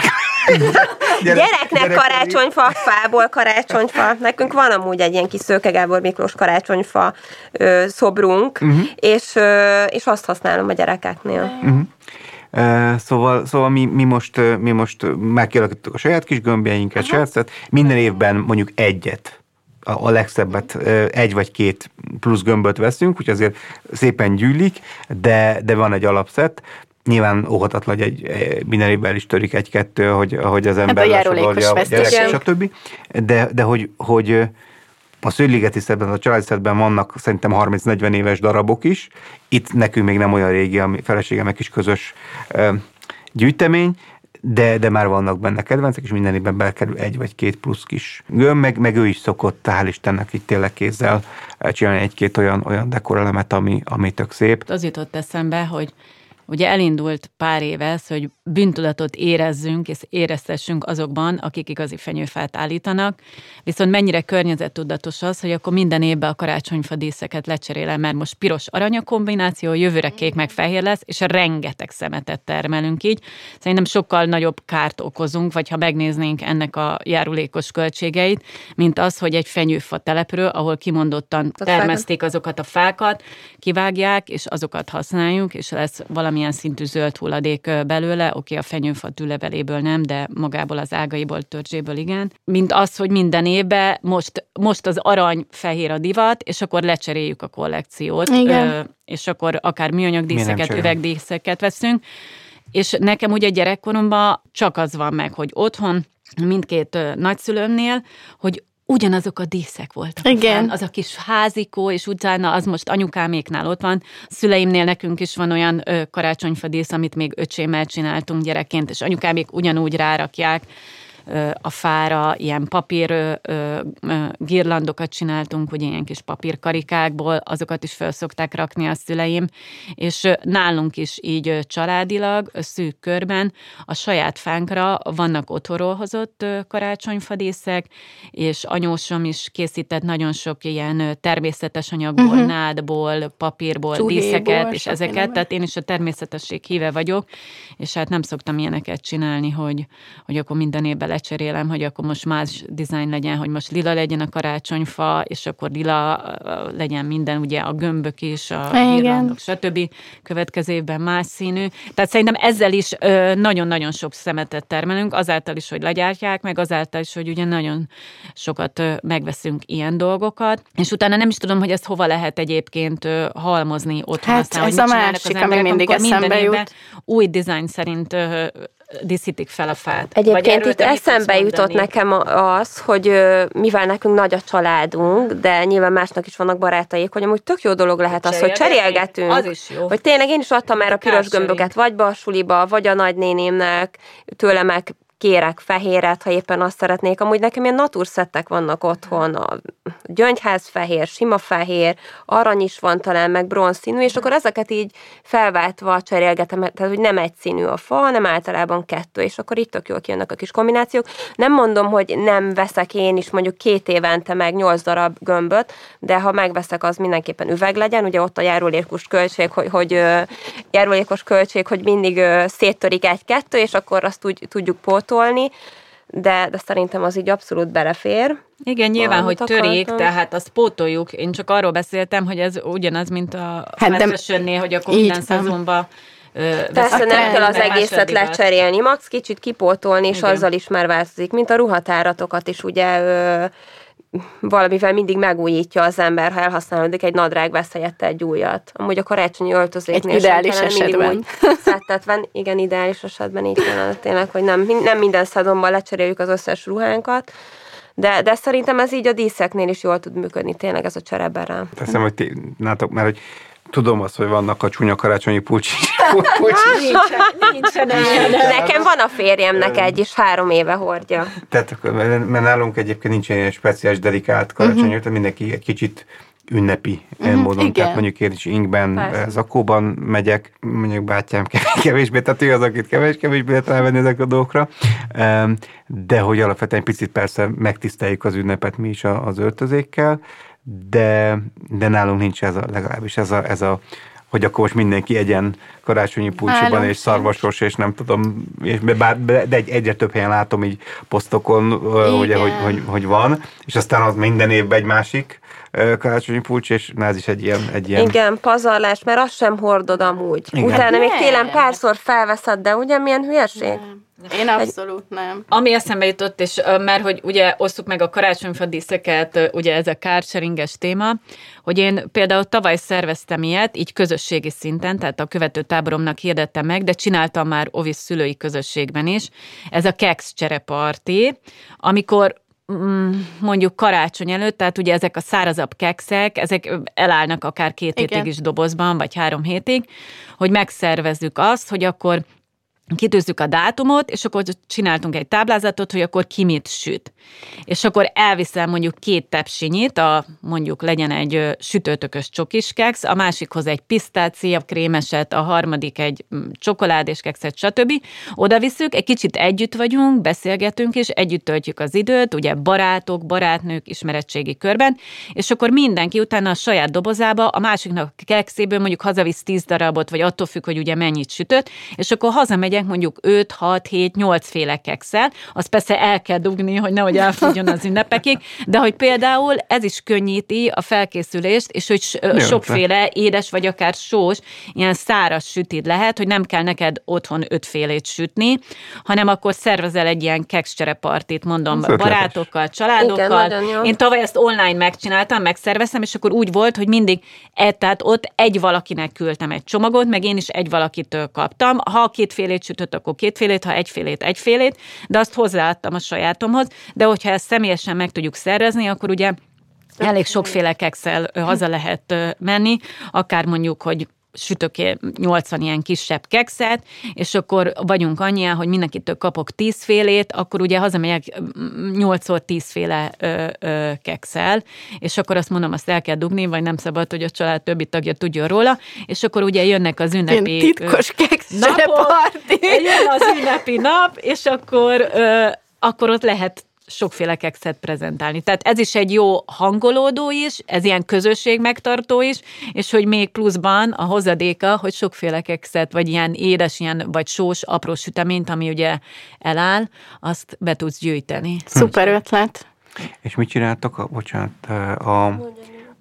Gyerek- Gyereknek gyerek- karácsonyfa, fából karácsonyfa. Nekünk van amúgy egy ilyen kis Szőke Gábor Miklós karácsonyfa ö, szobrunk, uh-huh. és, ö, és azt használom a gyerekeknél. Uh, Szóval, szóval mi, mi, most, mi most már kialakítottuk a saját kis gömbjeinket, szett. minden évben mondjuk egyet, a, legszebbet, egy vagy két plusz gömböt veszünk, úgyhogy azért szépen gyűlik, de, de van egy alapszett. Nyilván óhatatlan, hogy egy, eh, minden évben is törik egy-kettő, hogy, ahogy az ember lesodorja a gyerek, stb. De, de hogy, hogy ö, A szőligeti szedben, a családi szedben vannak szerintem 30-40 éves darabok is. Itt nekünk még nem olyan régi, a feleségemek is közös gyűjtemény, de, de már vannak benne kedvencek, és minden évben belkerül egy vagy két plusz kis gömb, meg, meg ő is szokott, hál' Istennek itt tényleg kézzel csinálni egy-két olyan, olyan dekorelemet, ami, ami tök szép. Az jutott eszembe, hogy Ugye elindult pár éve ez, hogy bűntudatot érezzünk és éreztessünk azokban, akik igazi fenyőfát állítanak, viszont mennyire környezettudatos az, hogy akkor minden évben a karácsonyfa díszeket lecserélem, mert most piros aranya kombináció, jövőre kék meg fehér lesz, és rengeteg szemetet termelünk így. Szerintem sokkal nagyobb kárt okozunk, vagy ha megnéznénk ennek a járulékos költségeit, mint az, hogy egy fenyőfa telepről, ahol kimondottan termeszték azokat a fákat, kivágják, és azokat használjuk, és lesz valami valamilyen szintű zöld hulladék belőle, oké, a fenyőfa tüleveléből nem, de magából az ágaiból, törzséből igen. Mint az, hogy minden évben most, most az arany fehér a divat, és akkor lecseréljük a kollekciót, igen. és akkor akár műanyag díszeket, üvegdíszeket veszünk. És nekem ugye gyerekkoromban csak az van meg, hogy otthon mindkét nagyszülőmnél, hogy ugyanazok a díszek voltak. Igen. Az a kis házikó, és utána az most anyukáméknál ott van. Szüleimnél nekünk is van olyan ö, karácsonyfa dísz, amit még öcsémmel csináltunk gyerekként, és anyukámék ugyanúgy rárakják a fára ilyen papír girlandokat csináltunk, hogy ilyen kis papírkarikákból, azokat is fel szokták rakni a szüleim, és nálunk is így családilag, szűk körben a saját fánkra vannak otthonról hozott karácsonyfadészek, és anyósom is készített nagyon sok ilyen természetes anyagból, uh-huh. nádból, papírból Csuhéból, díszeket, és ezeket, tehát én is a természetesség híve vagyok, és hát nem szoktam ilyeneket csinálni, hogy, hogy akkor minden évben lecserélem, hogy akkor most más dizájn legyen, hogy most lila legyen a karácsonyfa, és akkor lila legyen minden, ugye a gömbök is, a girlandok, stb. Következő évben más színű. Tehát szerintem ezzel is nagyon-nagyon sok szemetet termelünk, azáltal is, hogy legyártják, meg azáltal is, hogy ugye nagyon sokat megveszünk ilyen dolgokat, és utána nem is tudom, hogy ezt hova lehet egyébként halmozni otthon. Hát aztán, ez a másik, ami mindig eszembe jut. Új dizájn szerint díszítik fel a fát. Egyébként itt eszembe jutott nekem az, hogy mivel nekünk nagy a családunk, de nyilván másnak is vannak barátaik, hogy amúgy tök jó dolog lehet az, hogy cserélgetünk. Az is jó. Hogy tényleg én is adtam már a piros gömböket, vagy a suliba, vagy a nagynénémnek, tőle meg kérek fehéret, ha éppen azt szeretnék. Amúgy nekem ilyen naturszettek vannak otthon, a gyöngyház fehér, sima fehér, arany is van talán, meg bronzszínű, és akkor ezeket így felváltva cserélgetem, tehát hogy nem egy színű a fa, hanem általában kettő, és akkor itt tök jól kijönnek a kis kombinációk. Nem mondom, hogy nem veszek én is mondjuk két évente meg nyolc darab gömböt, de ha megveszek, az mindenképpen üveg legyen, ugye ott a járulékos költség, hogy, hogy járulékos költség, hogy mindig széttörik egy-kettő, és akkor azt úgy tudjuk pótolni, pótolni, de, de szerintem az így abszolút belefér. Igen, nyilván, hogy törik, akartam. tehát azt pótoljuk. Én csak arról beszéltem, hogy ez ugyanaz, mint a hát de... hogy akkor minden szezonban Persze nem kell az egészet lecserélni, max kicsit kipótolni, és Igen. azzal is már változik, mint a ruhatáratokat is ugye ö, valamivel mindig megújítja az ember, ha elhasználódik egy nadrág, vesz helyette egy újat. Amúgy a karácsonyi öltözéknél egy ideális esetben. Szettetven, igen, ideális esetben így kellene tényleg, hogy nem, nem minden szezonban lecseréljük az összes ruhánkat, de, de szerintem ez így a díszeknél is jól tud működni, tényleg ez a csereberem. Teszem, hogy ti, nátok, mert hogy Tudom azt, hogy vannak a csúnya karácsonyi pulcsi. nincsen, nincsen, Nekem van a férjemnek egy, és három éve hordja. Tehát, mert nálunk egyébként nincsen ilyen speciális dedikált karácsonyi, uh-huh. tehát mindenki egy kicsit ünnepi uh-huh, módon. Igen. Tehát mondjuk én is inkben, Persze. zakóban megyek, mondjuk bátyám kevésbé, tehát ő az, akit kevés, kevésbé lehet rávenni ezek a dolgokra. De hogy alapvetően picit persze megtiszteljük az ünnepet mi is az öltözékkel, de, de nálunk nincs ez a, legalábbis ez a, ez a hogy akkor most mindenki egyen karácsonyi pulcsiban, és szarvasos, és nem tudom, és bár, de egy, egyre több helyen látom így posztokon, ugye, hogy, hogy, hogy, van, és aztán az minden évben egy másik karácsonyi pulcs, és na, ez is egy ilyen, egy ilyen... Igen, pazarlás, mert azt sem hordod amúgy. Igen. Utána még télen párszor felveszed, de ugye milyen hülyeség? Nem. Én abszolút nem. Ami eszembe jutott, és mert hogy ugye osztuk meg a karácsonyfa díszeket, ugye ez a kárseringes téma, hogy én például tavaly szerveztem ilyet, így közösségi szinten, tehát a követő táboromnak hirdettem meg, de csináltam már Ovis szülői közösségben is. Ez a Kex csereparti, amikor mondjuk karácsony előtt, tehát ugye ezek a szárazabb kekszek, ezek elállnak akár két Igen. hétig is dobozban, vagy három hétig, hogy megszervezzük azt, hogy akkor kitűzzük a dátumot, és akkor csináltunk egy táblázatot, hogy akkor ki mit süt. És akkor elviszem mondjuk két tepsinyit, a, mondjuk legyen egy sütőtökös csokiskex, a másikhoz egy pisztácia krémeset, a harmadik egy mm, csokoládés kekszet, stb. Oda visszük, egy kicsit együtt vagyunk, beszélgetünk, és együtt töltjük az időt, ugye barátok, barátnők, ismeretségi körben, és akkor mindenki utána a saját dobozába, a másiknak kekszéből mondjuk hazavisz 10 darabot, vagy attól függ, hogy ugye mennyit sütött, és akkor hazamegyek mondjuk 5, 6, 7, 8 féle kekszel, azt persze el kell dugni, hogy nehogy elfogjon az ünnepekig, de hogy például ez is könnyíti a felkészülést, és hogy sokféle édes vagy akár sós, ilyen száraz sütid lehet, hogy nem kell neked otthon ötfélét sütni, hanem akkor szervezel egy ilyen kekszcserepartit, mondom, barátokkal, családokkal. Igen. Én tavaly ezt online megcsináltam, megszerveztem, és akkor úgy volt, hogy mindig, e, tehát ott egy valakinek küldtem egy csomagot, meg én is egy valakitől kaptam. Ha kétfélét sütött, akkor kétfélét, ha egyfélét, egyfélét, de azt hozzáadtam a sajátomhoz. De hogyha ezt személyesen meg tudjuk szervezni, akkor ugye elég sokféle kekszel haza lehet menni, akár mondjuk, hogy sütök ilyen 80 ilyen kisebb kekszet, és akkor vagyunk annyian, hogy mindenkitől kapok 10 félét, akkor ugye hazamegyek 8-szor 10 féle ö, ö, kekszel, és akkor azt mondom, azt el kell dugni, vagy nem szabad, hogy a család többi tagja tudjon róla, és akkor ugye jönnek az ünnepi... Ilyen titkos ö, keks napok, jön az ünnepi nap, és akkor, ö, akkor ott lehet sokféle kekszet prezentálni. Tehát ez is egy jó hangolódó is, ez ilyen közösség megtartó is, és hogy még pluszban a hozadéka, hogy sokféle kekszet, vagy ilyen édes, ilyen, vagy sós, apró süteményt, ami ugye eláll, azt be tudsz gyűjteni. Szuper ötlet. És mit csináltok, a, bocsánat, a,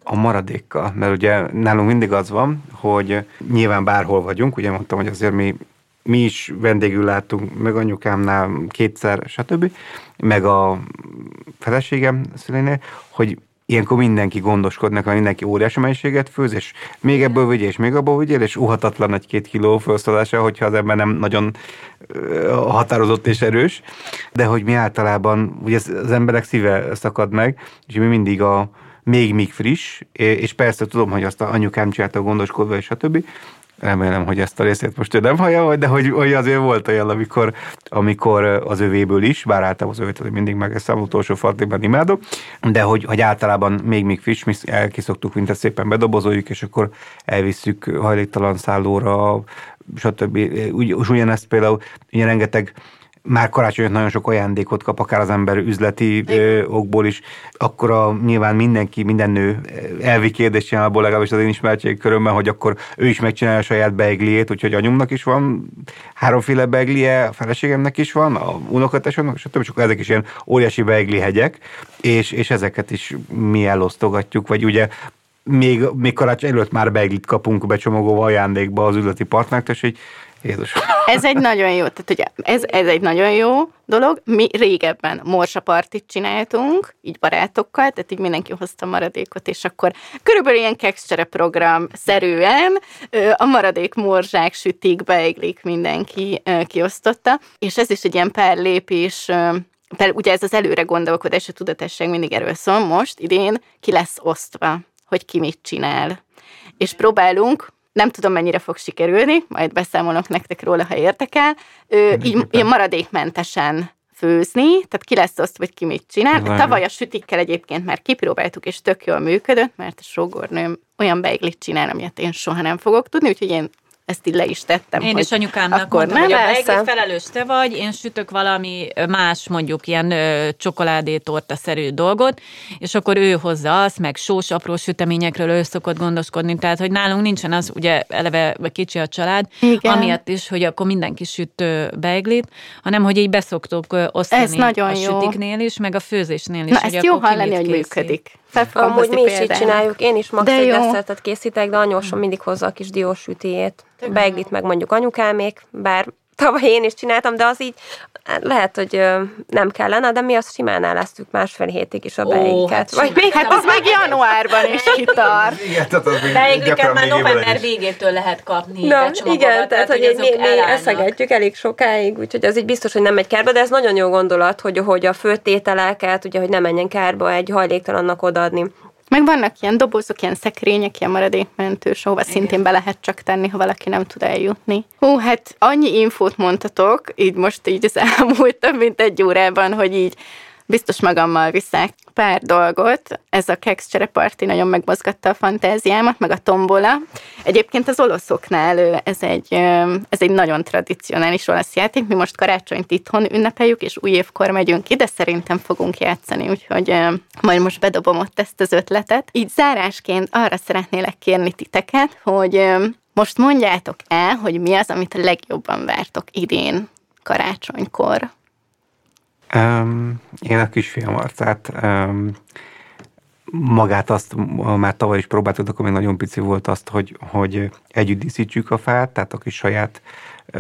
a maradékkal? Mert ugye nálunk mindig az van, hogy nyilván bárhol vagyunk, ugye mondtam, hogy azért mi, mi is vendégül láttunk, meg anyukámnál kétszer, stb., meg a feleségem szüleinél, hogy ilyenkor mindenki gondoskodnak, mert mindenki óriási mennyiséget főz, és még ebből vigyél, és még abból vigyél, és uhatatlan egy két kiló felszalása, hogyha az ember nem nagyon határozott és erős, de hogy mi általában, ugye az az emberek szíve szakad meg, és mi mindig a még még friss, és persze tudom, hogy azt a anyukám csinálta gondoskodva, és stb. Remélem, hogy ezt a részét most ő nem hallja, de hogy, hogy azért volt olyan, amikor, amikor az övéből is, bár általában az övét mindig megeszem, utolsó fartikban imádok, de hogy, hogy általában még még friss, mi elkiszoktuk, mint ezt szépen bedobozoljuk, és akkor elvisszük hajléktalan szállóra, stb. És ugyanezt például, ugye rengeteg már karácsonyot nagyon sok ajándékot kap, akár az ember üzleti ö, okból is, akkor a, nyilván mindenki, minden nő elvi kérdést csinál abból legalábbis az én ismertség körömben, hogy akkor ő is megcsinálja a saját beigliét, úgyhogy anyumnak is van háromféle beiglie, a feleségemnek is van, a unokatesomnak, stb. Csak ezek is ilyen óriási beigli hegyek, és, és ezeket is mi elosztogatjuk, vagy ugye még, még karácsony előtt már beiglit kapunk becsomagolva ajándékba az üzleti partnerektől, és így Jézusom. Ez egy nagyon jó, tehát ugye ez, ez egy nagyon jó dolog. Mi régebben morsapartit csináltunk, így barátokkal, tehát így mindenki hozta maradékot, és akkor körülbelül ilyen kekszcsere program szerűen a maradék morzsák, sütik, beiglik mindenki kiosztotta, és ez is egy ilyen pár lépés, ugye ez az előre gondolkodás, a tudatosság mindig erről szól, most idén ki lesz osztva, hogy ki mit csinál. És próbálunk nem tudom, mennyire fog sikerülni, majd beszámolok nektek róla, ha érdekel, ő, így, ilyen maradékmentesen főzni, tehát ki lesz azt, vagy ki mit csinál. Ez Tavaly a sütikkel egyébként már kipróbáltuk, és tök jól működött, mert a sógornőm olyan beiglit csinál, amilyet én soha nem fogok tudni, úgyhogy én ezt így le is tettem. Én is anyukámnak akkor mondtam, nem. hogy a Persze. beigli felelős te vagy, én sütök valami más, mondjuk ilyen ö, csokoládé torta-szerű dolgot, és akkor ő hozza azt, meg sós apró süteményekről ő szokott gondoskodni, tehát hogy nálunk nincsen az, ugye eleve kicsi a család, Igen. amiatt is, hogy akkor mindenki süt beiglit, hanem hogy így beszoktuk ö, osztani Ez nagyon a jó. sütiknél is, meg a főzésnél is. Na, hogy ezt jó hallani, hogy működik. Fogom Amúgy mi is így csináljuk, én is max De egy desszertet készítek, de anyósom mindig hozza a kis diósütéjét. Beiglit meg mondjuk anyukámék, bár tavaly én is csináltam, de az így lehet, hogy nem kellene, de mi azt simán elesztük másfél hétig is a beéket. Hát Vagy még hát az meg januárban is kitart. Igen, tehát az Beigriket már november végétől lehet kapni. Na, igen, tehát, hogy, hogy mi, mi eszegetjük elég sokáig, úgyhogy az így biztos, hogy nem megy kárba, de ez nagyon jó gondolat, hogy, hogy a főtételeket, ugye, hogy nem menjen kárba egy hajléktalannak odaadni. Meg vannak ilyen dobozok, ilyen szekrények, ilyen maradékmentős, ahova Igen. szintén be lehet csak tenni, ha valaki nem tud eljutni. Hú, hát annyi infót mondtatok, így most így az elmúlt több mint egy órában, hogy így biztos magammal viszek pár dolgot. Ez a Kex csereparti nagyon megmozgatta a fantáziámat, meg a tombola. Egyébként az olaszoknál ez egy, ez egy nagyon tradicionális olasz játék. Mi most karácsonyt itthon ünnepeljük, és új évkor megyünk ki, de szerintem fogunk játszani, úgyhogy majd most bedobom ott ezt az ötletet. Így zárásként arra szeretnélek kérni titeket, hogy most mondjátok el, hogy mi az, amit a legjobban vártok idén karácsonykor. Um, én a kisfiam arcát um, magát azt már tavaly is próbáltuk, akkor még nagyon pici volt azt, hogy, hogy együtt díszítsük a fát, tehát a kis saját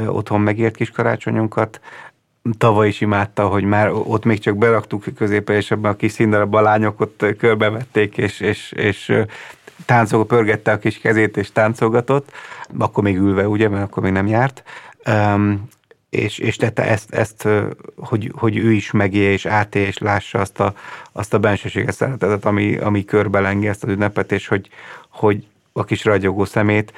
otthon megért kis karácsonyunkat. Tavaly is imádta, hogy már ott még csak beraktuk középre, és ebben a kis színdarabban a lányok körbevették, és, és, és táncol, pörgette a kis kezét, és táncolgatott, akkor még ülve, ugye, mert akkor még nem járt. Um, és, és tette ezt, ezt hogy, hogy ő is megélje és átélje, és lássa azt a, azt a bensőséges szeretetet, ami, ami körbelengi ezt az ünnepet, és hogy, hogy a kis ragyogó szemét,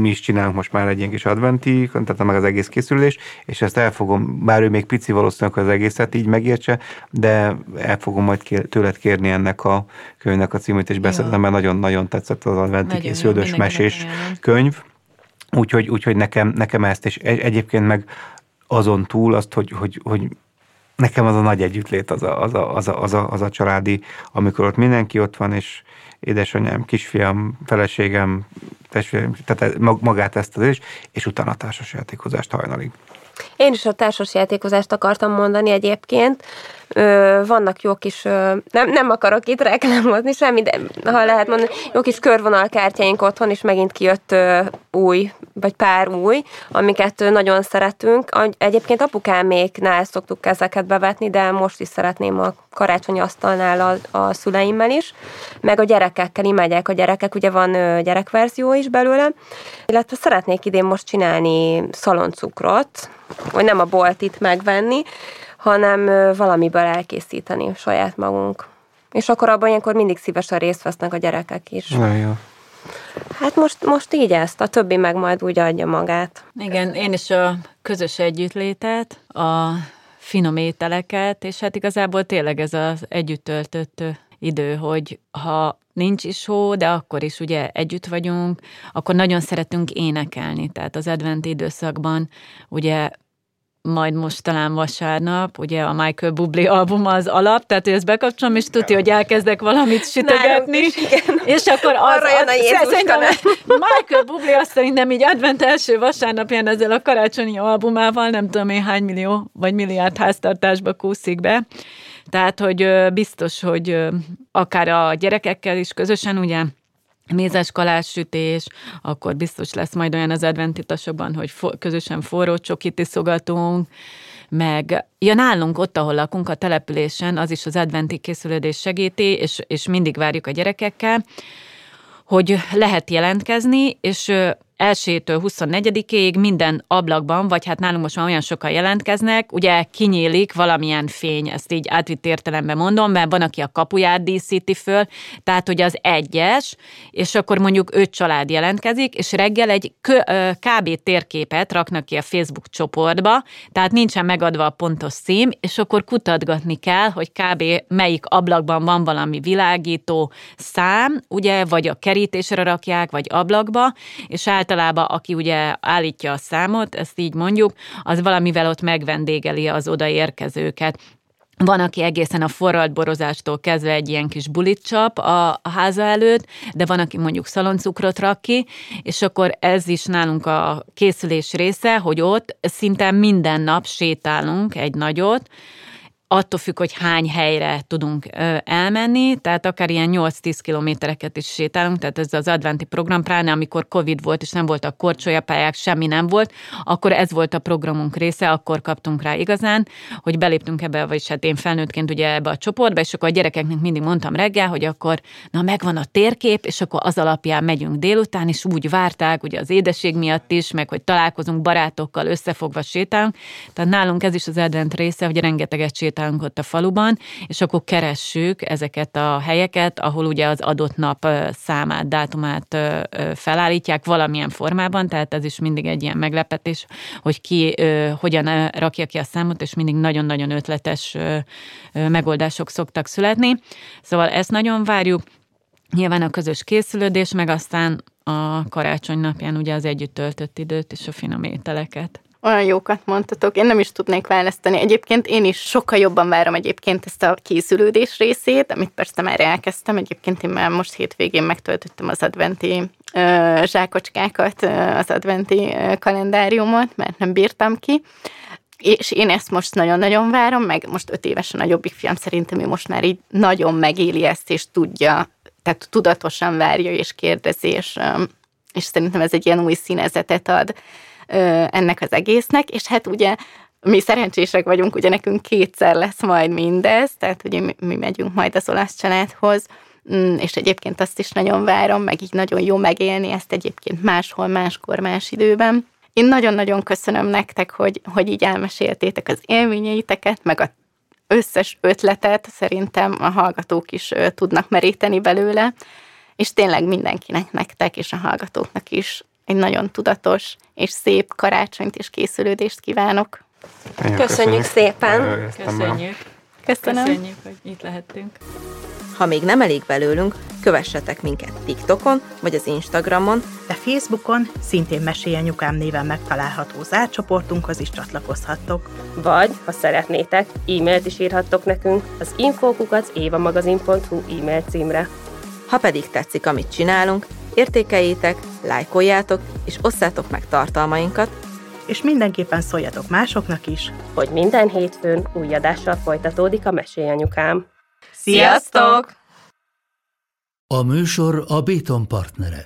mi is csinálunk most már egy ilyen kis adventi, tehát meg az egész készülés, és ezt el fogom, bár ő még pici valószínűleg az egészet így megértse, de el fogom majd kér, tőled kérni ennek a könyvnek a címét, és beszéltem, mert nagyon-nagyon tetszett az adventi készülős mesés könyv. Úgyhogy, úgyhogy nekem, nekem ezt, és egyébként meg azon túl azt, hogy, hogy, hogy nekem az a nagy együttlét, az a, az, a, az, a, az, a, az a családi, amikor ott mindenki ott van, és édesanyám, kisfiam, feleségem, testvérem, tehát magát ezt az is, és utána a társasjátékozást hajnalig. Én is a társasjátékozást akartam mondani egyébként. Vannak jó kis, nem, nem akarok itt reklámozni semmi, de ha lehet mondani, jó kis körvonalkártyáink otthon, és megint kijött új, vagy pár új, amiket nagyon szeretünk. Egyébként apukáméknál szoktuk ezeket bevetni, de most is szeretném a karácsonyi asztalnál a, a szüleimmel is, meg a gyerekekkel imádják a gyerekek, ugye van gyerekverzió is belőle, illetve szeretnék idén most csinálni szaloncukrot, vagy nem a boltit megvenni, hanem valamiből elkészíteni saját magunk. És akkor abban ilyenkor mindig szívesen részt vesznek a gyerekek is. Na jó. Hát most, most így ezt, a többi meg majd úgy adja magát. Igen, én is a közös együttlétet, a finom ételeket, és hát igazából tényleg ez az együtt töltött idő, hogy ha nincs is hó, de akkor is ugye együtt vagyunk, akkor nagyon szeretünk énekelni, tehát az adventi időszakban ugye majd most talán vasárnap, ugye a Michael Bublé album az alap, tehát hogy ezt bekapcsolom, és tudja, hogy elkezdek valamit sütögetni, is, igen. és akkor az, Arra jön a szerintem Michael Bublé azt szerintem így advent első vasárnapján ezzel a karácsonyi albumával, nem tudom én hány millió vagy milliárd háztartásba kúszik be, tehát, hogy biztos, hogy akár a gyerekekkel is közösen, ugye mézes kalássütés, akkor biztos lesz majd olyan az adventitasokban, hogy fo- közösen forró csokit iszogatunk, meg ja, nálunk ott, ahol lakunk, a településen, az is az adventi készülődés segíti, és, és mindig várjuk a gyerekekkel, hogy lehet jelentkezni, és elsőtől 24-ig minden ablakban, vagy hát nálunk most már olyan sokan jelentkeznek, ugye kinyílik valamilyen fény, ezt így átvitt értelemben mondom, mert van, aki a kapuját díszíti föl, tehát hogy az egyes, és akkor mondjuk öt család jelentkezik, és reggel egy kb. térképet raknak ki a Facebook csoportba, tehát nincsen megadva a pontos szím, és akkor kutatgatni kell, hogy kb. melyik ablakban van valami világító szám, ugye, vagy a kerítésre rakják, vagy ablakba, és át általában, aki ugye állítja a számot, ezt így mondjuk, az valamivel ott megvendégeli az odaérkezőket. Van, aki egészen a forralt borozástól kezdve egy ilyen kis bulit csap a, a háza előtt, de van, aki mondjuk szaloncukrot rak ki, és akkor ez is nálunk a készülés része, hogy ott szinte minden nap sétálunk egy nagyot, attól függ, hogy hány helyre tudunk elmenni, tehát akár ilyen 8-10 kilométereket is sétálunk, tehát ez az adventi program, pláne amikor Covid volt, és nem voltak korcsolyapályák, semmi nem volt, akkor ez volt a programunk része, akkor kaptunk rá igazán, hogy beléptünk ebbe, vagyis hát én felnőttként ugye ebbe a csoportba, és akkor a gyerekeknek mindig mondtam reggel, hogy akkor na megvan a térkép, és akkor az alapján megyünk délután, és úgy várták, ugye az édesség miatt is, meg hogy találkozunk barátokkal, összefogva sétálunk. Tehát nálunk ez is az advent része, hogy rengeteget sétálunk sétálunk ott a faluban, és akkor keressük ezeket a helyeket, ahol ugye az adott nap számát, dátumát felállítják valamilyen formában, tehát ez is mindig egy ilyen meglepetés, hogy ki hogyan rakja ki a számot, és mindig nagyon-nagyon ötletes megoldások szoktak születni. Szóval ezt nagyon várjuk. Nyilván a közös készülődés, meg aztán a karácsony napján ugye az együtt töltött időt és a finom ételeket. Olyan jókat mondtatok, én nem is tudnék választani. Egyébként én is sokkal jobban várom egyébként ezt a készülődés részét, amit persze már elkezdtem. Egyébként én már most hétvégén megtöltöttem az adventi ö, zsákocskákat, az adventi kalendáriumot, mert nem bírtam ki. És én ezt most nagyon-nagyon várom, meg most öt éves a nagyobbik fiam, szerintem ő most már így nagyon megéli ezt, és tudja, tehát tudatosan várja és kérdezi, és, és szerintem ez egy ilyen új színezetet ad ennek az egésznek, és hát ugye mi szerencsések vagyunk, ugye nekünk kétszer lesz majd mindez, tehát ugye mi, mi megyünk majd az olasz családhoz, mm, és egyébként azt is nagyon várom, meg így nagyon jó megélni ezt egyébként máshol, máskor, más időben. Én nagyon-nagyon köszönöm nektek, hogy, hogy így elmeséltétek az élményeiteket, meg a összes ötletet szerintem a hallgatók is tudnak meríteni belőle, és tényleg mindenkinek, nektek és a hallgatóknak is egy nagyon tudatos és szép karácsonyt és készülődést kívánok. Köszönjük, köszönjük szépen! Köszönjük! Köszönöm. Köszönjük, hogy itt lehettünk. Ha még nem elég belőlünk, kövessetek minket TikTokon vagy az Instagramon, de Facebookon szintén Mesélyanyukám néven megtalálható zárcsoportunkhoz is csatlakozhattok. Vagy, ha szeretnétek, e-mailt is írhattok nekünk az infókukat évamagazin.hu e-mail címre. Ha pedig tetszik, amit csinálunk, értékeljétek, lájkoljátok és osszátok meg tartalmainkat, és mindenképpen szóljatok másoknak is, hogy minden hétfőn új adással folytatódik a Mesélyanyukám. Sziasztok! A műsor a Béton partnere.